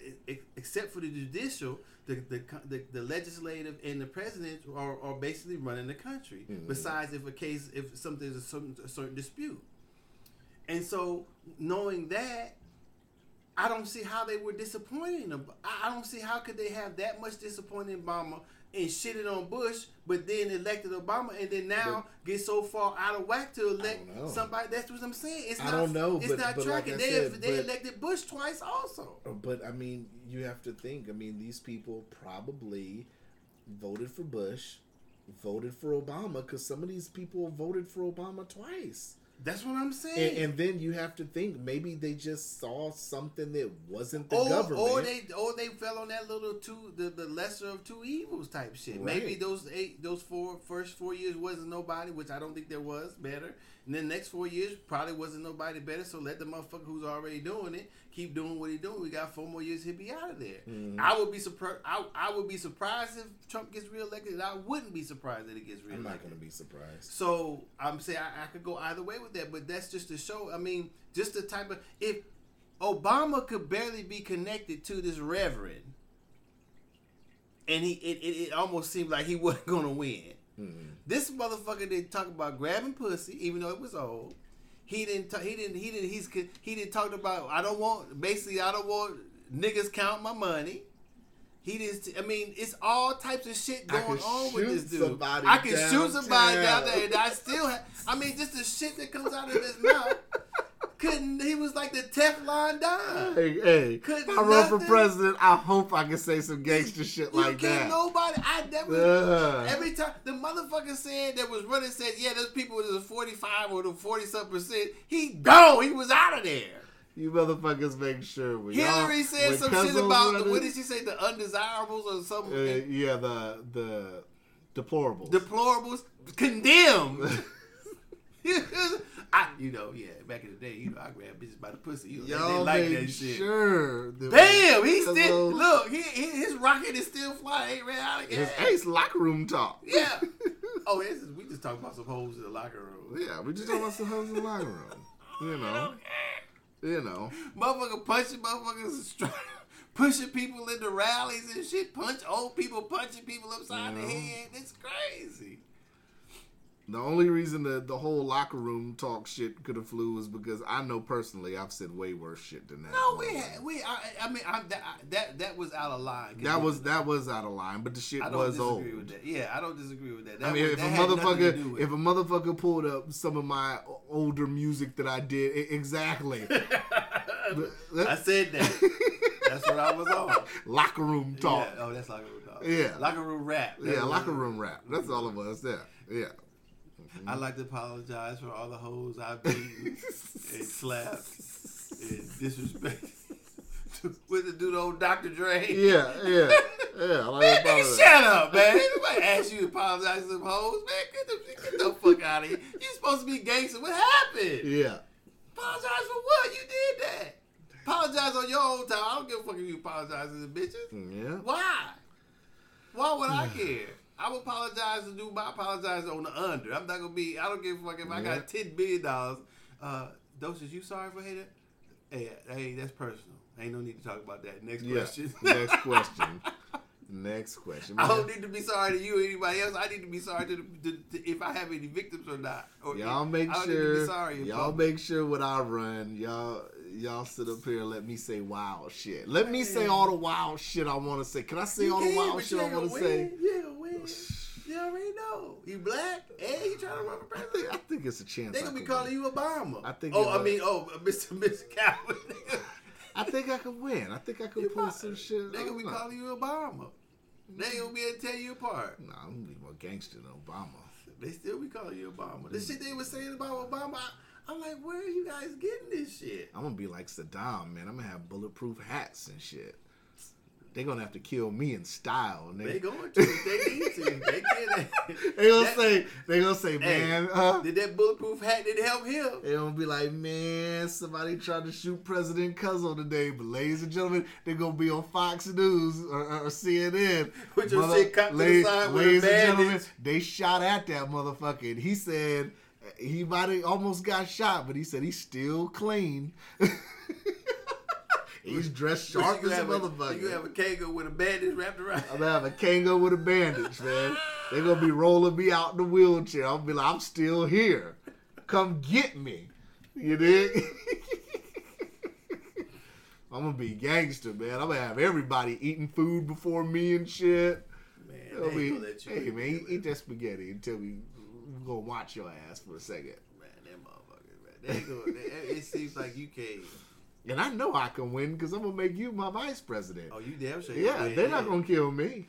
Except for the judicial, the the, the, the legislative and the president are, are basically running the country. Mm-hmm. Besides, if a case, if something is a certain, a certain dispute, and so knowing that, I don't see how they were disappointed. I I don't see how could they have that much disappointed Obama and shitted on Bush, but then elected Obama, and then now get so far out of whack to elect somebody. That's what I'm saying. It's I not, don't know, It's but- not but like tracking. I they said, they but- elected Bush twice also. But I mean, you have to think. I mean, these people probably voted for Bush, voted for Obama, because some of these people voted for Obama twice. That's what I'm saying. And, and then you have to think maybe they just saw something that wasn't the or, government. or they or they fell on that little two the, the lesser of two evils type shit. Maybe those eight those four first four years wasn't nobody, which I don't think there was better. And then next four years probably wasn't nobody better. So let the motherfucker who's already doing it keep doing what he doing. We got four more years, he'll be out of there. Mm-hmm. I would be surprised. I, I would be surprised if Trump gets reelected. and I wouldn't be surprised that he gets reelected. I'm not going to be surprised. So I'm saying I, I could go either way with that, but that's just to show. I mean, just the type of if Obama could barely be connected to this reverend, and he it, it, it almost seemed like he [laughs] wasn't gonna win. Mm-hmm. This motherfucker didn't talk about grabbing pussy, even though it was old. He didn't. ta- he didn't. He didn't. He's. He didn't talk about. I don't want. Basically, I don't want niggas count my money. He didn't. I mean, it's all types of shit going on with this dude. I can shoot somebody down downtown. there, and I still. Have, I mean, just the shit that comes out of his mouth. [laughs] Couldn't. He was like the Teflon Don. Hey, hey! Couldn't I run for president. I hope I can say some gangster shit You like can't that. nobody. I never. Ugh. Every time the motherfucker said that was running said, yeah, those people was a forty five or the forty something percent. He gone. He was out of there. You motherfuckers make sure. When Hillary said some shit about the, what did she say? The undesirables or something. Uh, yeah, the the deplorables. Deplorables condemned. [laughs] [laughs] I, you know, yeah. Back in the day, you know, I grabbed bitches by the pussy. You know, they- Y'all they like that shit. sure. Damn, Cause still those- look. He, he, his rocket is still flying. Ain't ran out of gas. It's Ace locker room talk. Yeah. [laughs] Oh, this is we just talking about some hoes in the locker room. Yeah, we just talking about some hoes in the locker room. You [laughs] know, you know. Motherfucker punching motherfuckers, [laughs] pushing people into rallies and shit. Punch old people, punching people upside the head. It's crazy. The only reason that the whole locker room talk shit could have flew was because I know personally I've said way worse shit than that. No, we had we. I, I mean, I, that, that that was out of line. That was that was out of line, but the shit I was old. Yeah, I don't disagree with that. that I mean, was, if a that had nothing to do motherfucker, if a motherfucker pulled up some of my older music that I did, e- exactly. [laughs] I said that. [laughs] That's what I was on. locker room talk. Yeah. Oh, that's locker room talk. Yeah. Locker room rap. Yeah, locker room rap. That's all of us there. Yeah. I'd like to apologize for all the hoes I've beaten [laughs] and slapped and disrespected. [laughs] With the dude old Dr. Dre. Yeah, yeah, yeah. I like Man, that part nigga, shut up, man. Nobody asked you to apologize to some hoes. Man, get the, get the fuck out of here. You supposed to be gangster. What happened? Yeah. Apologize for what? You did that. Apologize on your own time. I don't give a fuck if you apologize to the bitches. Yeah. Why? Why would I [sighs] care? I would apologize to do my apologize on the under. I'm not gonna be. I don't give a fuck if I got ten billion dollars. Uh, Docious, you sorry for hating? Hey, hey, that's personal. Ain't no need to talk about that. Next Yeah. question. [laughs] Next question. Next question. I don't need to be sorry to you or anybody else. I need to be sorry to, the, to, to if I have any victims or not. Or Y'all if- make I don't need to sure. Y'all public. make sure when I run, y'all y'all sit up here and let me say wild shit. Let me say all the wild shit I want to say. Can I say You all the wild shit I want to say? win. You win. You already know. You black and you trying to run for I think, president. I think it's a chance. They gonna be calling win. you Obama. I think Oh, I mean, oh, Mr. [laughs] Mr. Calvin. I think I could win. I think I could pull some shit. They gonna be calling you Obama. They gonna be able to tear you apart. Nah, I'm gonna be more gangster than Obama. They still be calling you Obama. The mm. shit they were saying about Obama, I, I'm like, where are you guys getting this shit? I'm gonna be like Saddam, man. I'm gonna have bulletproof hats and shit. They're gonna have to kill me in style. Nigga. They going to. They need to. They can. They gonna That- say, they gonna say, Hey, man, uh, Did that bulletproof hat didn't help him? they gonna be like, man, somebody tried to shoot President Cuzzo today, but ladies and gentlemen, they're gonna be on Fox News or, or CNN. Put your Mother- shit cocked to the ladies- side with ladies and gentlemen, they shot at that motherfucker, and he said he might have almost got shot, but he said he's still clean. [laughs] he's dressed sharp as a motherfucker. You have a Kango with a bandage wrapped around. I'm gonna have a Kango with a bandage, man. They're gonna be rolling me out in the wheelchair. I'll be like, I'm still here. Come get me. You dig? [laughs] I'm gonna be gangster, man. I'm gonna have everybody eating food before me and shit. Man, They'll be, ain't gonna let you hey man, eat, eat that spaghetti until we we gonna watch your ass for a second. Man, them motherfuckers, man. Gonna, it seems like you can't. And I know I can win because I'm gonna make you my vice president. Oh, you damn sure. Yeah, they're not gonna kill me.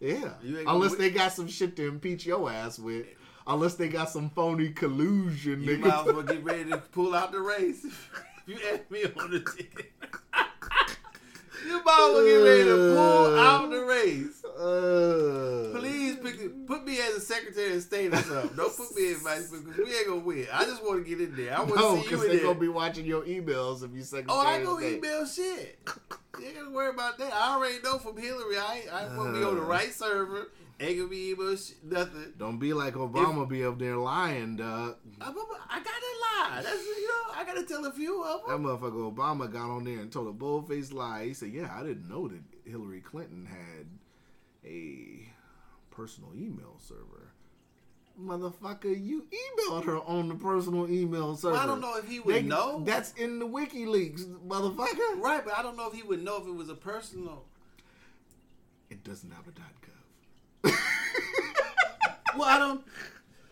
Yeah, You ain't gonna unless win. they got some shit to impeach your ass with. Unless they got some phony collusion, You nigga. might as well get ready to pull out the race. [laughs] you ask me on the ticket. [laughs] you might as well get ready to pull out the race. Uh, Please pick, put me as a secretary of state or something. Don't put me in vice because we ain't gonna win. I just want to get in there. I want to no, see you in they're there. gonna be watching your emails if you secretary. Oh, I go email shit. You ain't gotta worry about that. I already know from Hillary. I I won't be on the Uh. right server. Ain't gonna be email shit, nothing. Don't be like Obama, be up there lying, dog. I, I gotta lie. That's you know. I gotta tell a few of them. That motherfucker Obama got on there and told a bold-faced lie. He said, "Yeah, I didn't know that Hillary Clinton had a personal email server." Motherfucker, you emailed her on the personal email server. Well, I don't know if he would They- know. That's in the WikiLeaks, motherfucker. Right, but I don't know if he would know if it was a personal. It doesn't have a .gov. [laughs] Well, I don't.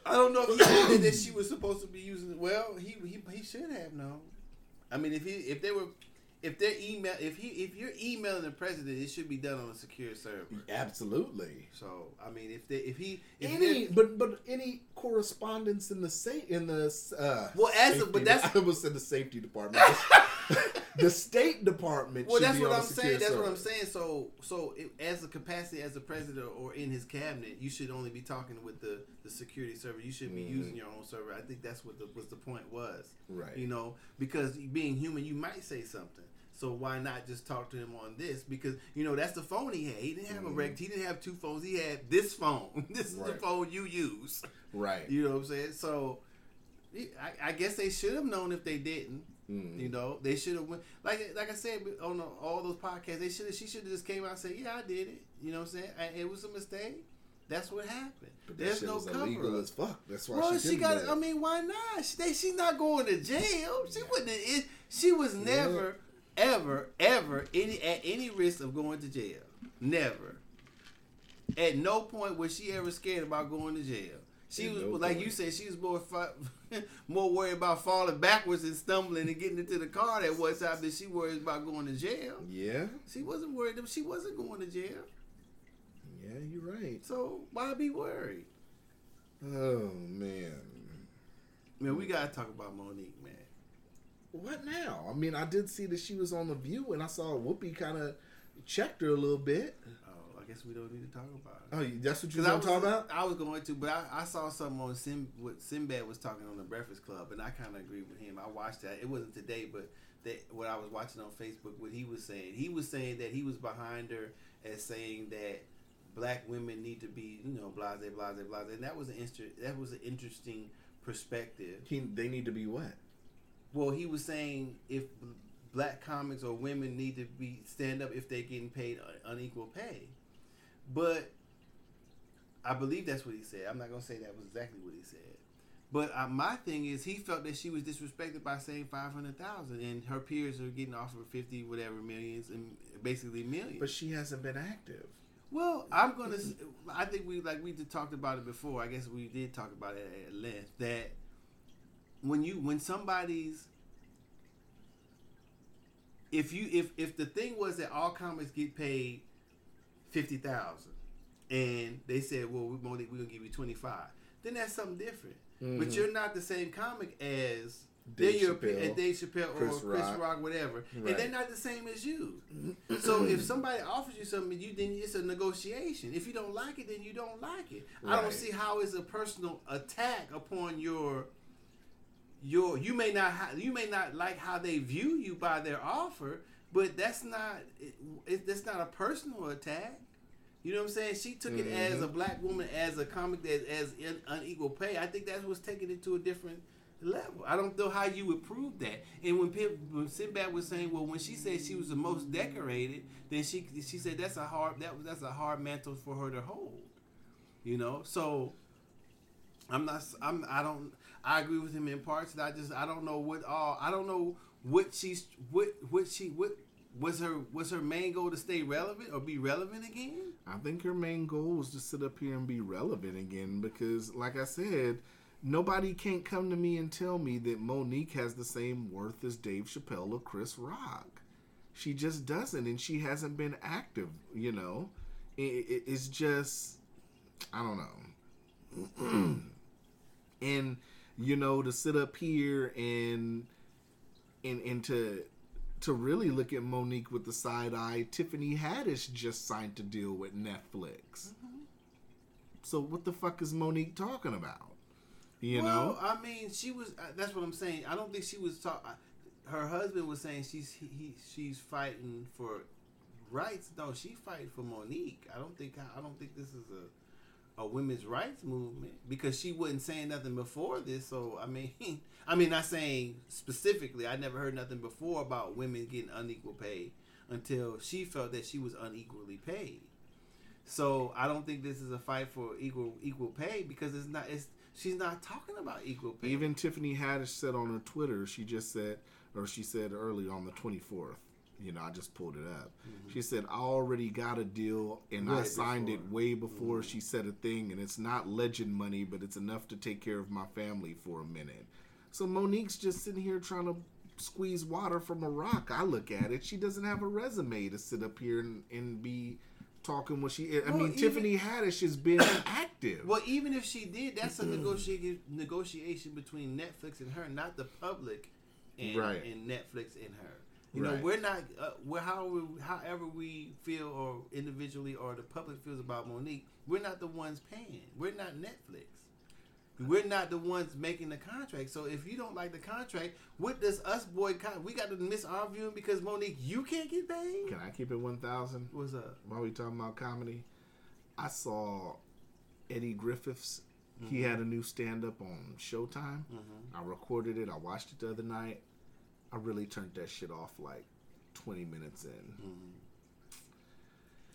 I don't know if he knew that she was supposed to be using it. Well, he he, he should have known. I mean, if he if they were if they're email if he if you're emailing the president, it should be done on a secure server. Absolutely. So I mean, if they if he if Any, but but any correspondence in the state in the uh, Well, as a- but that's- [laughs] I almost said the safety department. [laughs] the State Department. Well, should that's be what on I'm saying. secure That's what I'm saying. So, so it, as a capacity as a president or in his cabinet, you should only be talking with the, the security server. You shouldn't be Mhm. using your own server. I think that's what the was the point was. Right. You know, because being human, you might say something. So why not just talk to him on this? Because you know that's the phone he had. He didn't have a Mhm. rec. He didn't have two phones. He had this phone. [laughs] this is the phone you use. Right. You know what I'm saying? So, I, I guess they should have known if they didn't. Mhm. You know, they should have went like like I said on all those podcasts. They should have. She should have just came out and said, "Yeah, I did it." You know what I'm saying? I, it was a mistake. That's what happened. But that There's shit no was cover. illegal up. as fuck. That's why Well, she, she, got. it. I mean, why not? She, they, she's not going to jail. She wouldn't. It, she was never, ever, ever any at any risk of going to jail. Never. At no point was she ever scared about going to jail. She was no like point. you said. She was more [laughs] more worried about falling backwards and stumbling and getting into the car that one time than she worried about going to jail. Yeah. She wasn't worried. She wasn't going to jail. Yeah, you're right. So why be worried? Oh man. Man, we gotta talk about Monique. What now? I mean, I did see that she was on the View, and I saw Whoopi kind of checked her a little bit. Oh, I guess we don't need to talk about it. Oh, that's what you 'Cause I want was, to talk about? I was going to, but I, I saw something on Sim, what Sinbad was talking on the Breakfast Club, and I kind of agree with him. I watched that. It wasn't today, but that what I was watching on Facebook, what he was saying. He was saying that he was behind her as saying that black women need to be, you know, blase, blase, blase, and that was an inter- that was an interesting perspective. He, they need to be what? Well, he was saying if black comics or women need to be stand up if they're getting paid unequal pay, but I believe that's what he said. I'm not gonna say that was exactly what he said, but uh, my thing is he felt that she was disrespected by saying five hundred thousand, and her peers are getting offered fifty whatever millions and basically millions. But she hasn't been active. Well, I'm gonna. I think we like we did talked about it before. I guess we did talk about it at length. That when you when somebody's if you if if the thing was that all comics get paid fifty thousand, and they said, well, we're gonna, we're gonna give you twenty five, then that's something different. But Mhm. you're not the same comic as. Dave They're your, Chappelle, and Dave Chappelle or Chris Rock. Rock, whatever, Right. and they're not the same as you. So if [clears throat] somebody offers you something, you then it's a negotiation. If you don't like it, then you don't like it. I don't see how it's a personal attack upon your your. You may not ha- you may not like how they view you by their offer, but that's not it, it, that's not a personal attack. You know what I'm saying? She took it as a mm-hmm. black woman, as a comic that as in, unequal pay. I think that's what's taking it to a different level. I don't know how you would prove that. And when Pip, when Sinbad was saying, well, when she said she was the most decorated, then she she said that's a hard that was that's a hard mantle for her to hold. You know, so I'm not. I'm. I don't. I agree with him in parts. And I just. I don't know what all. I don't know what she's. What. What she. What was her. Was her main goal to stay relevant or be relevant again? I think her main goal was to sit up here and be relevant again because, like I said, nobody can't come to me and tell me that Monique has the same worth as Dave Chappelle or Chris Rock. She just doesn't, and she hasn't been active. You know, it, it, it's just I don't know. [clears throat] and you know, to sit up here and and and to to really look at Monique with the side eye, Tiffany Haddish just signed to deal with Netflix. So what the fuck is Monique talking about? You well, know, I mean, she was. Uh, that's what I'm saying. I don't think she was talking. Her husband was saying she's he, he she's fighting for rights. No, she fighting for Monique. I don't think. I don't think this is a a women's rights movement because she wasn't saying nothing before this. So I mean, [laughs] I mean, not saying specifically. I never heard nothing before about women getting unequal pay until she felt that she was unequally paid. So I don't think this is a fight for equal equal pay because it's not. It's she's not talking about equal pay. even Tiffany Haddish said on her Twitter, she just said, or she said early on the 24th. You know, I just pulled it up. Mm-hmm. She said, "I already got a deal, and I Way signed it before. way mm-hmm. before she said a thing, and it's not legend money, but it's enough to take care of my family for a minute." So Monique's just sitting here trying to squeeze water from a rock. I look at it; she doesn't have a resume to sit up here and, and be talking what she. I Well, mean, even- Tiffany Haddish has been [coughs] active. well, even if she did, that's a [clears throat] negotiation negotiation between Netflix and her, not the public and, Right. and Netflix and her. You know, we're not. Uh, we're how we, however we feel, or individually, or the public feels about Monique. We're not the ones paying. We're not Netflix. We're not the ones making the contract. So if you don't like the contract, what does us boycott? We got to miss our viewing because Monique, you can't get paid. Can I keep it one thousand? What's up? While we talking about comedy, I saw Eddie Griffin. He Mm-hmm. had a new stand up on Showtime. I recorded it. I watched it the other night. I really turned that shit off like twenty minutes in.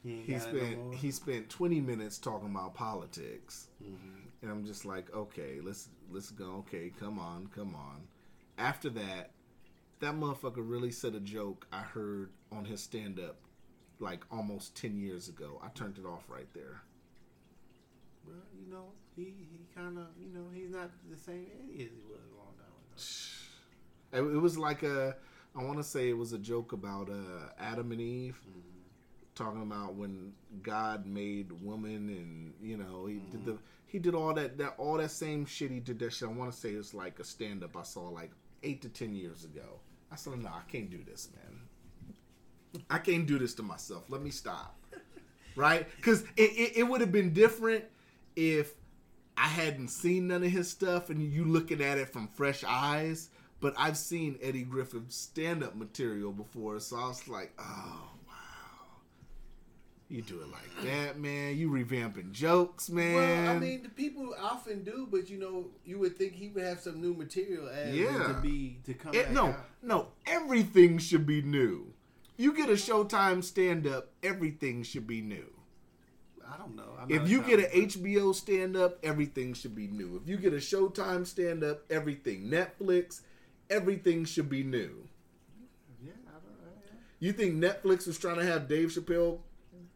He, ain't He got it no spent he spent twenty minutes talking about politics, Mm-hmm. and I'm just like, okay, let's let's go. Okay, come on, come on. After that, that motherfucker really said a joke I heard on his stand up like almost ten years ago. I turned it off right there. Well, you know, he he kind of, you know, he's not the same as he was a long time ago. It, it was like a, I want to say it was a joke about uh, Adam and Eve, talking about when God made woman, and you know he did the he did all that that all that same shit he did that shit. I want to say it's like a stand up I saw like eight to ten years ago. I said, no, I can't do this, man. I can't do this to myself. Let me stop. [laughs] Right? Because it, it, it would have been different if I hadn't seen none of his stuff and you looking at it from fresh eyes. But I've seen Eddie Griffin stand up material before, so I was like, oh, wow. You do it like that, man. You revamping jokes, man. Well, I mean, the people often do, but you know, you would think he would have some new material as Yeah. to be to come It- back no, out. no, everything should be new. You get a Showtime stand up, everything should be new. I don't know. If you get an HBO stand up, everything should be new. If you get a Showtime stand up, everything. Netflix, everything should be new. Yeah, I don't know. You think Netflix was trying to have Dave Chappelle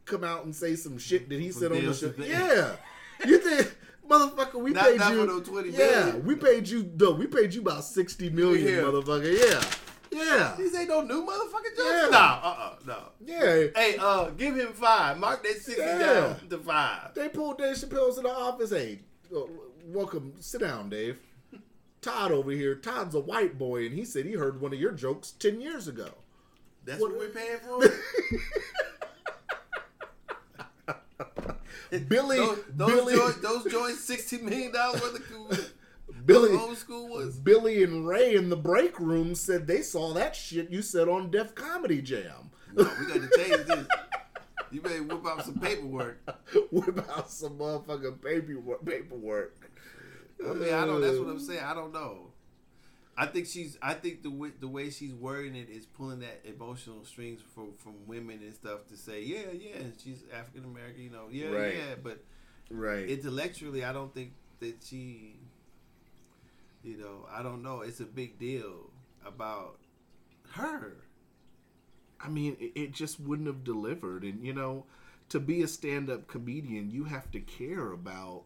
come out and say some shit that he said on the show? Yeah. You think, motherfucker, we Not- paid not you. for no 20 yeah, million. we paid you. No, we paid you about sixty million, Yeah. motherfucker. Yeah, yeah, These ain't no new motherfucking jokes. Yeah. No, uh, uh no. yeah. Hey, uh, give him five. Mark that sixty Yeah. down to five. They pulled Dave Chappelle to the office. Hey, uh, welcome. Sit down, Dave. Todd over here. Todd's a white boy, and he said he heard one of your jokes ten years ago. That's What- what, we're [laughs] paying for. Billy, those, those, Billy, joints, those joints, sixty million dollars worth of Billy, old school was. Billy and Ray in the break room said they saw that shit you said on Def Comedy Jam. No, we got to change this. You better whip out some paperwork. [laughs] Whip out some motherfucking paperwork. paperwork. I mean, I don't. That's what I'm saying. I don't know. I think she's. I think the way, the way she's wording it is pulling that emotional strings from from women and stuff to say, yeah, yeah, she's African American. You know, yeah, Right. yeah. But Right. intellectually, I don't think that she. You know, I don't know. It's a big deal about her. I mean, it, it just wouldn't have delivered. And, you know, to be a stand up comedian, you have to care about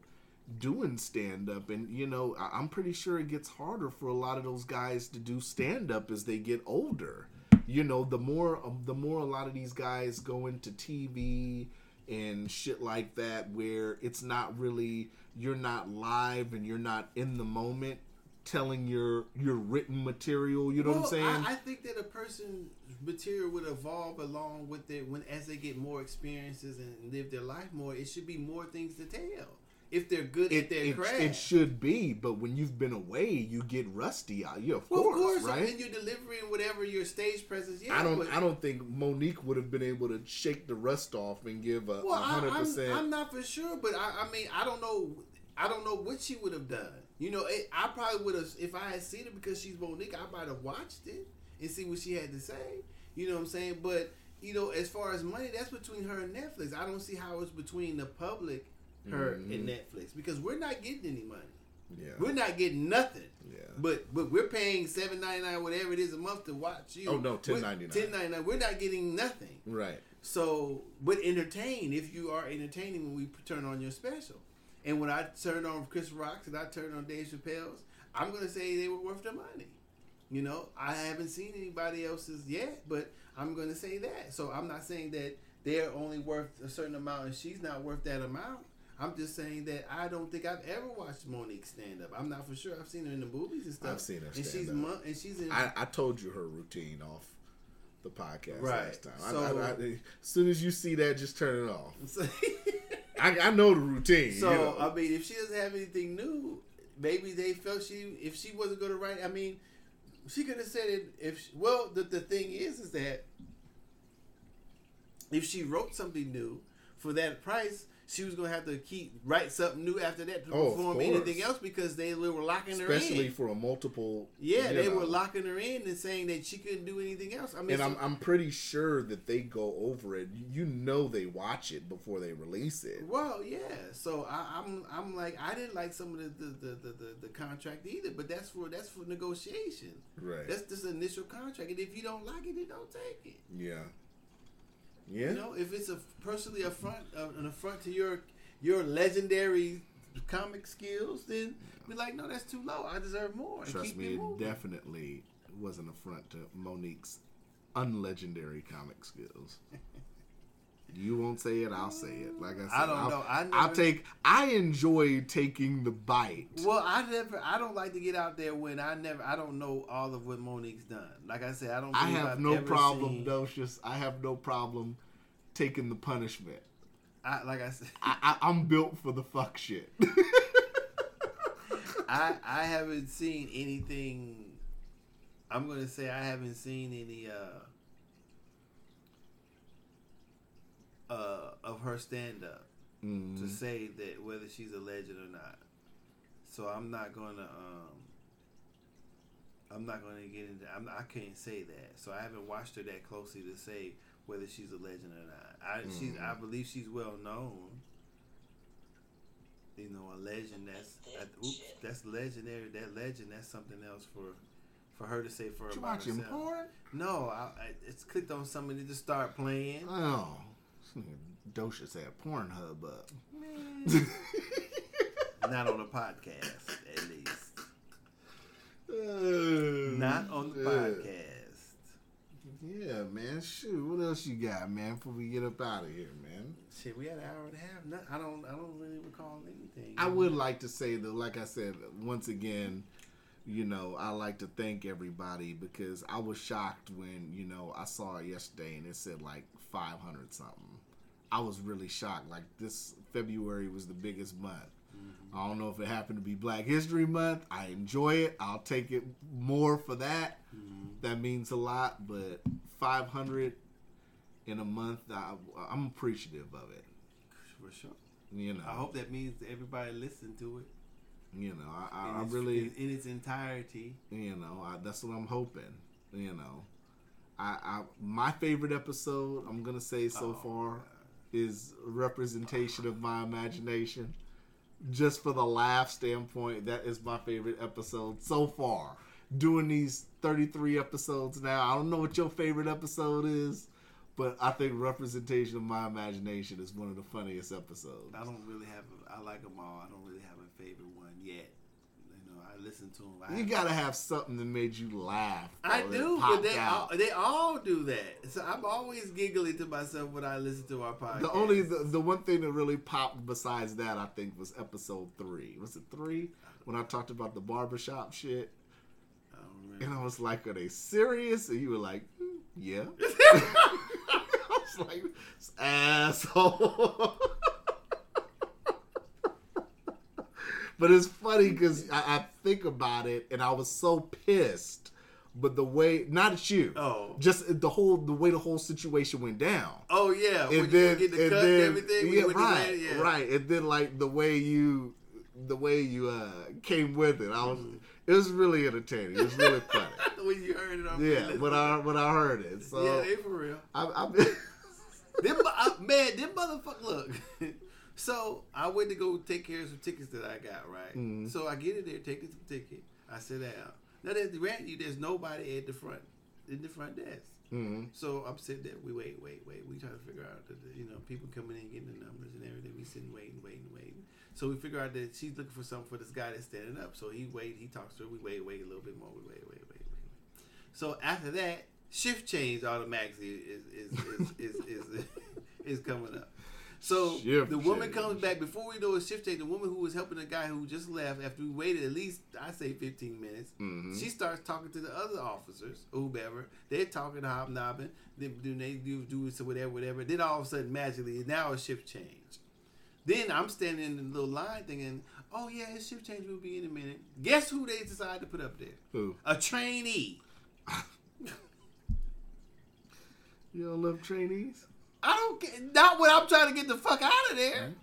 doing stand up. And, you know, I- I'm pretty sure it gets harder for a lot of those guys to do stand up as they get older. You know, the more um, the more a lot of these guys go into TV and shit like that, where it's not really you're not live and you're not in the moment telling your your written material. You know what I'm saying? I, I think that a person's material would evolve along with it when as they get more experiences and live their life more. It should be more things to tell if they're good at it, their it, craft. it should be, but when you've been away, you get rusty out. Yeah, of well, course, of course, right? and you're delivering whatever your stage presence. Yeah, I don't. But, I don't think Monique would have been able to shake the rust off and give a well, I, hundred I'm, I'm not for sure, but I, I mean, I don't know. I don't know what she would have done. You know, it, I probably would have if I had seen it because she's Monique. I might have watched it and see what she had to say. You know what I'm saying? But you know, as far as money, that's between her and Netflix. I don't see how it's between the public, her and Mhm. Netflix because we're not getting any money. Yeah, We're not getting nothing. yeah. But but we're paying seven ninety nine whatever it is a month to watch you. Oh, no, $10.99. Ten ninety nine. We're not getting nothing. Right. So, but entertain if you are entertaining when we turn on your special. And when I turn on Chris Rock's and I turn on Dave Chappelle's, I'm gonna say they were worth the money. You know, I haven't seen anybody else's yet, but I'm gonna say that. So I'm not saying that they're only worth a certain amount and she's not worth that amount. I'm just saying that I don't think I've ever watched Monique stand up. I'm not for sure. I've seen her in the movies and stuff. I've seen her and she's stand up. and she's in. I, I told you her routine off the podcast Right. last time. I- So- I, I, as soon as you see that, just turn it off. [laughs] So, I, I know the routine. so you know. I mean, if she doesn't have anything new, maybe they felt she if she wasn't going to write. I mean, she could have said it. If she, well, the the thing is, is that if she wrote something new for that price. She was gonna have to keep write something new after that to Oh, perform anything else because they were locking her in. especially for a multiple. Yeah, they know. were locking her in and saying that she couldn't do anything else. I mean, And so- I'm I'm pretty sure that they go over it. You know they watch it before they release it. well, yeah. So I, I'm I'm like I didn't like some of the the, the, the, the the contract either, but that's for that's for negotiation. Right. That's just initial contract, and if you don't like it, then don't take it. yeah. Yeah. You know, if it's a personally affront uh, an affront to your your legendary comic skills, then be like, no, that's too low. I deserve more. Trust me, it it moving. definitely was an affront to Monique's unlegendary comic skills. [laughs] You won't say it, I'll say it. Like I said, I don't I'll, know. I I'll take. I enjoy taking the bite. Well, I never. I don't like to get out there when I never. I don't know all of what Monique's done. Like I said, I don't. I have I've no problem, Docious. I have no problem taking the punishment. I, like I said, I, I, I'm built for the fuck shit. [laughs] I I haven't seen anything. I'm gonna say I haven't seen any uh uh of her stand up Mm. to say that whether she's a legend or not. So I'm not gonna um I'm not gonna get into I'm I can't say that. So I haven't watched her that closely to say whether she's a legend or not. I she's I believe she's well known. You know, a legend that's that, oops, that's legendary. That legend that's something else for for her to say for you about watching herself. porn? No, I, I it's clicked on something to just start playing. Oh, Docious had Pornhub up. Not on a podcast, at least. Uh, [laughs] Not on the yeah. podcast. Yeah, man. Shoot, what else you got, man? Before we get up out of here, man. Shit, we had an hour and a half. No, I don't. I don't really recall anything. I would like to say though, like I said, once again, you know, I like to thank everybody because I was shocked when you know I saw it yesterday and it said like 500 something. I was really shocked. Like this February was the biggest month. Mm-hmm. I don't know if it happened to be Black History Month. I enjoy it. I'll take it more for that. Mm-hmm. That means a lot. But 500 in a month, I, I'm appreciative of it. for sure. You know, I hope that means everybody listened to it. you know, I, I, I really. in, in its entirety. You know, I, that's what I'm hoping. You know, I, I my favorite episode I'm gonna say so Oh, far is a representation of my imagination. Just for the laugh standpoint, that is my favorite episode so far. Doing these 33 episodes now, I don't know what your favorite episode is, but I think representation of my imagination is one of the funniest episodes. I don't really have. A, I like them all. I don't really have a favorite one yet. Listen to them. You gotta have something that made you laugh. I do, but they all, they all do that. So I'm always giggling to myself when I listen to our podcast. The only the, the one thing that really popped besides that I think was episode three. Was it three when I talked about the barbershop shit? I. And I was like, "Are they serious?" And you were like, "Mm, "Yeah." [laughs] [laughs] I was like, "Asshole." [laughs] but it's funny because I, I think about it, and I was so pissed. But the way, not at you, Oh. just the whole the way the whole situation went down Oh yeah, when and you then get the and cut then and everything. yeah, right, bed, yeah. right, and then like the way you, the way you uh came with it, I was, it was really entertaining. It was really [laughs] funny. when you heard it on yeah, when I [laughs] when I heard it, so yeah, they for real. I, I, [laughs] Them, I, man, them motherfucker. Look, so I went to go take care of some tickets that I got. Right. Mhm. So I get in there, take the ticket. I sit down. Now there's grant you, there's nobody at the front, in the front desk. Mhm. So I'm sitting there. We wait, wait, wait. We trying to figure out that you know people coming in getting the numbers and everything. We sitting waiting, waiting, waiting. So we figure out that she's looking for something for this guy that's standing up. So he wait, he talks to her. We wait, wait a little bit more. We wait, wait, wait, wait. So after that, shift change automatically is is is is, is, is, [laughs] is coming up. So Shift the woman change. comes back before we know a shift change. The woman who was helping the guy who just left after we waited at least I say fifteen minutes. Mhm. She starts talking to the other officers, whoever. They're talking hobnobbing. They do they do do so whatever whatever. Then all of a sudden magically now a shift change. Then I'm standing in the little line thinking, oh yeah, a shift change will be in a minute. Guess who they decided to put up there? Who? A trainee. [laughs] You don't love trainees? I don't get not when I'm trying to get the fuck out of there.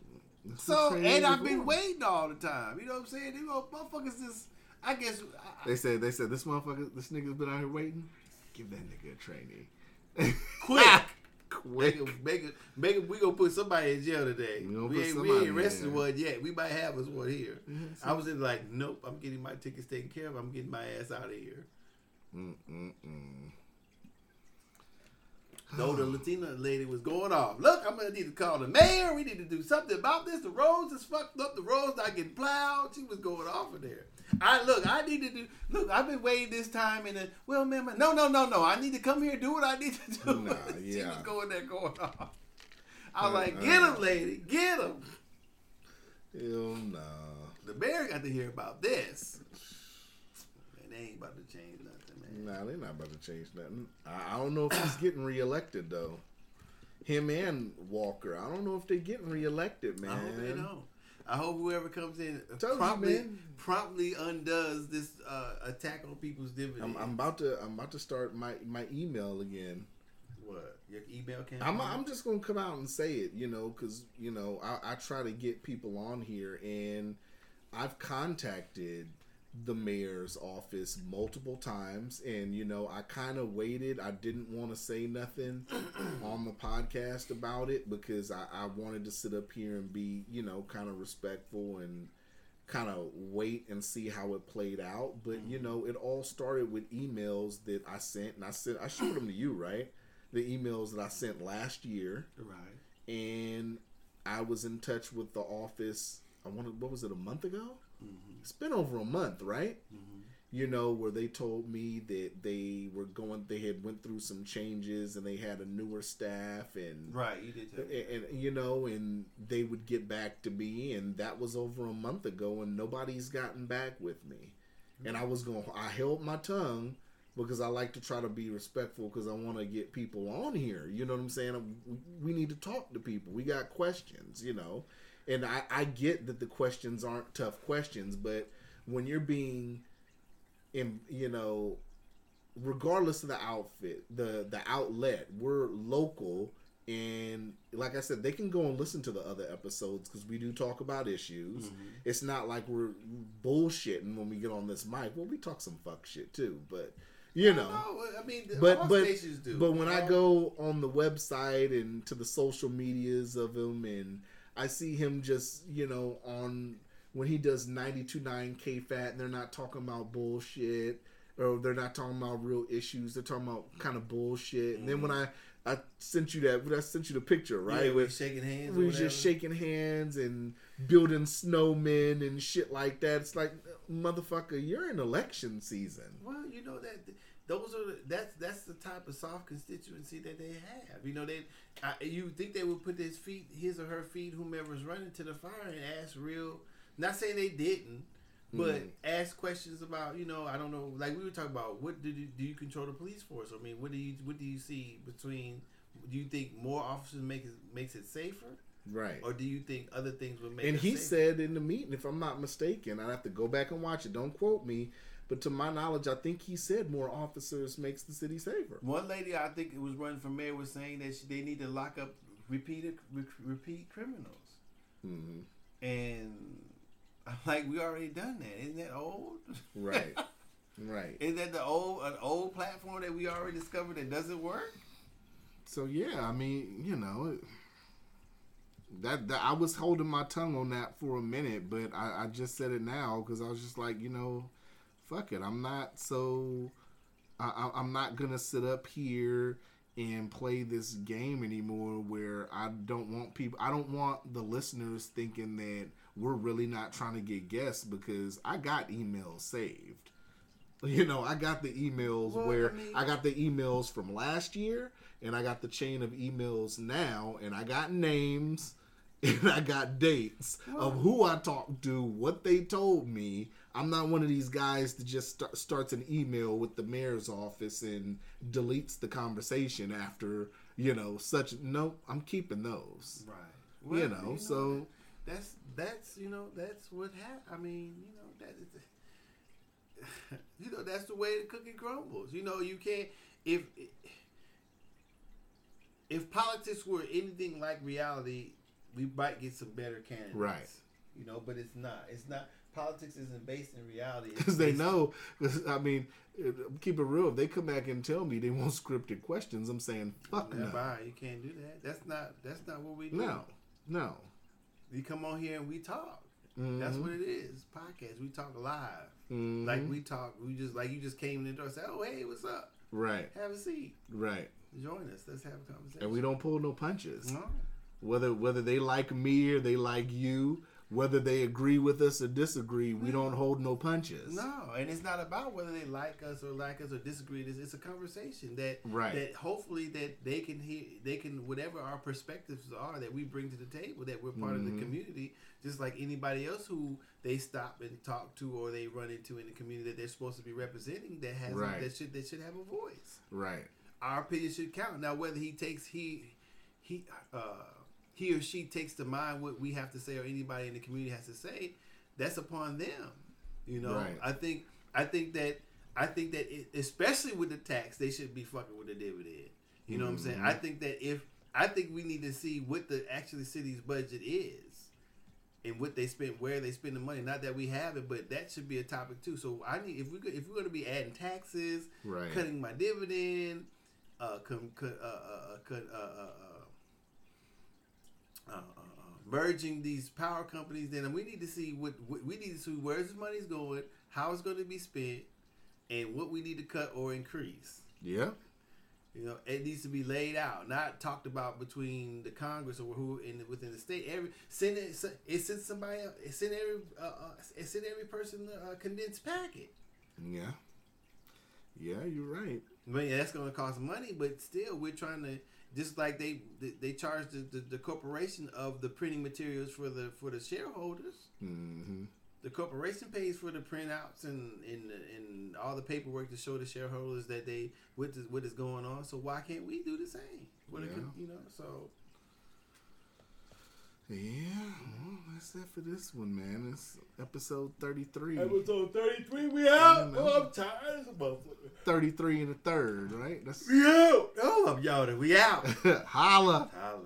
That's So and I've been waiting all the time. You know what I'm saying? These little motherfuckers just I guess I, They said they said this motherfucker, this nigga's been out here waiting. Give that nigga a trainee. quick. [laughs] Quick. Make it, make it, we gonna put somebody in jail today. We gonna We put ain't, we ain't arrested one yet. We might have us one here. Mhm, I was in like, nope, I'm getting my tickets taken care of. I'm getting my ass out of here. Mm-mm-mm. No, the Latina lady was going off. Look, I'm gonna need to call the mayor. We need to do something about this. The roads is fucked up. The roads not getting plowed. She was going off in there. I look. I need to do. Look, I've been waiting this time, and then well, man, no, no, no, no. I need to come here do what I need to do. Nah, [laughs] she yeah. was going there, going off. I was Uh, like, get uh. him, lady, get him. Hell nah. The mayor got to hear about this. Man, they ain't about to change nothing. Nah, they're not about to change nothing. I, I don't know if he's getting reelected though. Him and Walker. I don't know if they're getting reelected, man. I hope they don't. I hope whoever comes in Told promptly man. promptly undoes this uh, attack on people's dividends. I'm, I'm about to I'm about to start my, my email again. what your email campaign? I'm I'm just gonna come out and say it, you know, because you know I, I try to get people on here, and I've contacted the mayor's office multiple times, and you know I kind of waited. I didn't want to say nothing [clears throat] on the podcast about it because I, I wanted to sit up here and be, you know, kind of respectful and kind of wait and see how it played out. But you mm-hmm. know, it all started with emails that I sent, and I sent I showed them to you, right? The emails that I sent last year, right. and I was in touch with the office. I wanted what was it a month ago? Mm-hmm. It's been over a month, right? You know where they told me that they were going, they had went through some changes and they had a newer staff and Right, you did tell and, and, you know, and they would get back to me, and that was over a month ago, and nobody's gotten back with me. And I was going, I held my tongue because I like to try to be respectful because I want to get people on here. You know what I'm saying? We need to talk to people. We got questions, you know, and I, I get that the questions aren't tough questions, but when you're being, in, you know, regardless of the outfit, the the outlet, we're local and like I said, they can go and listen to the other episodes because we do talk about issues. Mm-hmm. It's not like we're bullshitting when we get on this mic. Well, we talk some fuck shit too, but you know. No, I mean, But but stations do. but when I go on the website and to the social medias of him, and I see him just you know on when he does 92.9 KFAT, and they're not talking about bullshit or they're not talking about real issues. They're talking about kind of bullshit. And then when I I sent you that, when I sent you the picture, Mm-hmm. yeah, right? we with shaking hands. we was just shaking hands and building snowmen and shit like that. It's like, motherfucker, you're in election season. Well, you know that those are the, that's that's the type of soft constituency that they have. You know, they I, you think they would put his feet, his or her feet, whomever's running to the fire and ask real. Not saying they didn't, but Mhm. ask questions about you know I don't know like we were talking about what do you, do you control the police force? I mean, what do you what do you see between? Do you think more officers make it makes it safer, Right. or do you think other things would make? and he safer? said in the meeting, if I'm not mistaken, I'd have to go back and watch it. Don't quote me, but to my knowledge, I think he said more officers makes the city safer. One lady, I think it was running for mayor, was saying that she, they need to lock up repeated re- repeat criminals, hmm and I'm like, we already done that. Isn't that old? Right. [laughs] right. Isn't that the old an old platform that we already discovered that doesn't work? So yeah, I mean, you know, that, that I was holding my tongue on that for a minute, but I, I just said it now because I was just like, you know, fuck it. I'm not so. I, I- I'm not gonna sit up here and play this game anymore where I don't want people. I don't want the listeners thinking that we're really not trying to get guests because I got emails saved. [laughs] You know, I got the emails Well, where I mean- I got the emails from last year and I got the chain of emails now and I got names [laughs] and I got dates of who I talked to, what they told me. I'm not one of these guys that just start, starts an email with the mayor's office and deletes the conversation after you know such. No, I'm keeping those. Right. You know, so- that's that's you know that's what happened. I mean, you know that is, [laughs] you know that's the way the cookie crumbles. You know, you can't if if politics were anything like reality, we might get some better candidates. Right. You know, but it's not. It's not. Politics isn't based in reality. Because they know. 'cause, I mean, keep it real. If they come back and tell me they want [laughs] scripted questions, I'm saying, fuck no. bye. You can't do that. That's not. That's not what we do. No, no. You come on here and we talk. Mm-hmm. That's what it is. Podcast. We talk live. Mhm. Like we talk. We just like you just came in the door and said, "Oh hey, what's up? Right, Have a seat. right. Join us. Let's have a conversation." And we don't pull no punches. No. Whether whether they like me or they like you, whether they agree with us or disagree, we don't hold no punches. No, and it's not about whether they like us or like us or disagree. It's, it's a conversation that Right. that hopefully that they can hear, they can whatever our perspectives are that we bring to the table, that we're part Mm-hmm. of the community, just like anybody else who they stop and talk to or they run into in the community that they're supposed to be representing that has Right. that should that should have a voice. Right. Our opinion should count. Now, whether he takes he he uh, he or she takes to mind what we have to say or anybody in the community has to say, that's upon them. You know, Right. I think I think that I think that it, especially with the tax, they should be fucking with the dividend. You know what I'm saying? Mm-hmm. I think that if I think we need to see what the actually city's budget is and what they spend, where they spend the money. Not that we have it, but that should be a topic too. So I need if we if we're going to be adding taxes, Right. cutting my dividend, uh, com, co- uh, uh, uh, cut, uh, uh, uh, uh, uh, merging these power companies, then we need to see what, what we need to see where this money's going, how it's going to be spent, and what we need to cut or increase. Yeah. You know, it needs to be laid out, not talked about between the Congress or who in within the state. Every send it, it send somebody, else- it send every, uh, uh, it send every person a condensed packet. Yeah. Yeah, you're right. But yeah, that's going to cost money. But still, we're trying to just like they they, they charge the, the, the corporation of the printing materials for the for the shareholders. hmm The corporation pays for the printouts and and and all the paperwork to show the shareholders that they what is what is going on. So why can't we do the same? What Yeah. you know, so Yeah, well, that's it for this one, man. It's episode 33. episode thirty three. We out. Oh, I'm tired as 33 and a third, right? That's We out. Oh, I'm yawning. We out. [laughs] holla. Holla.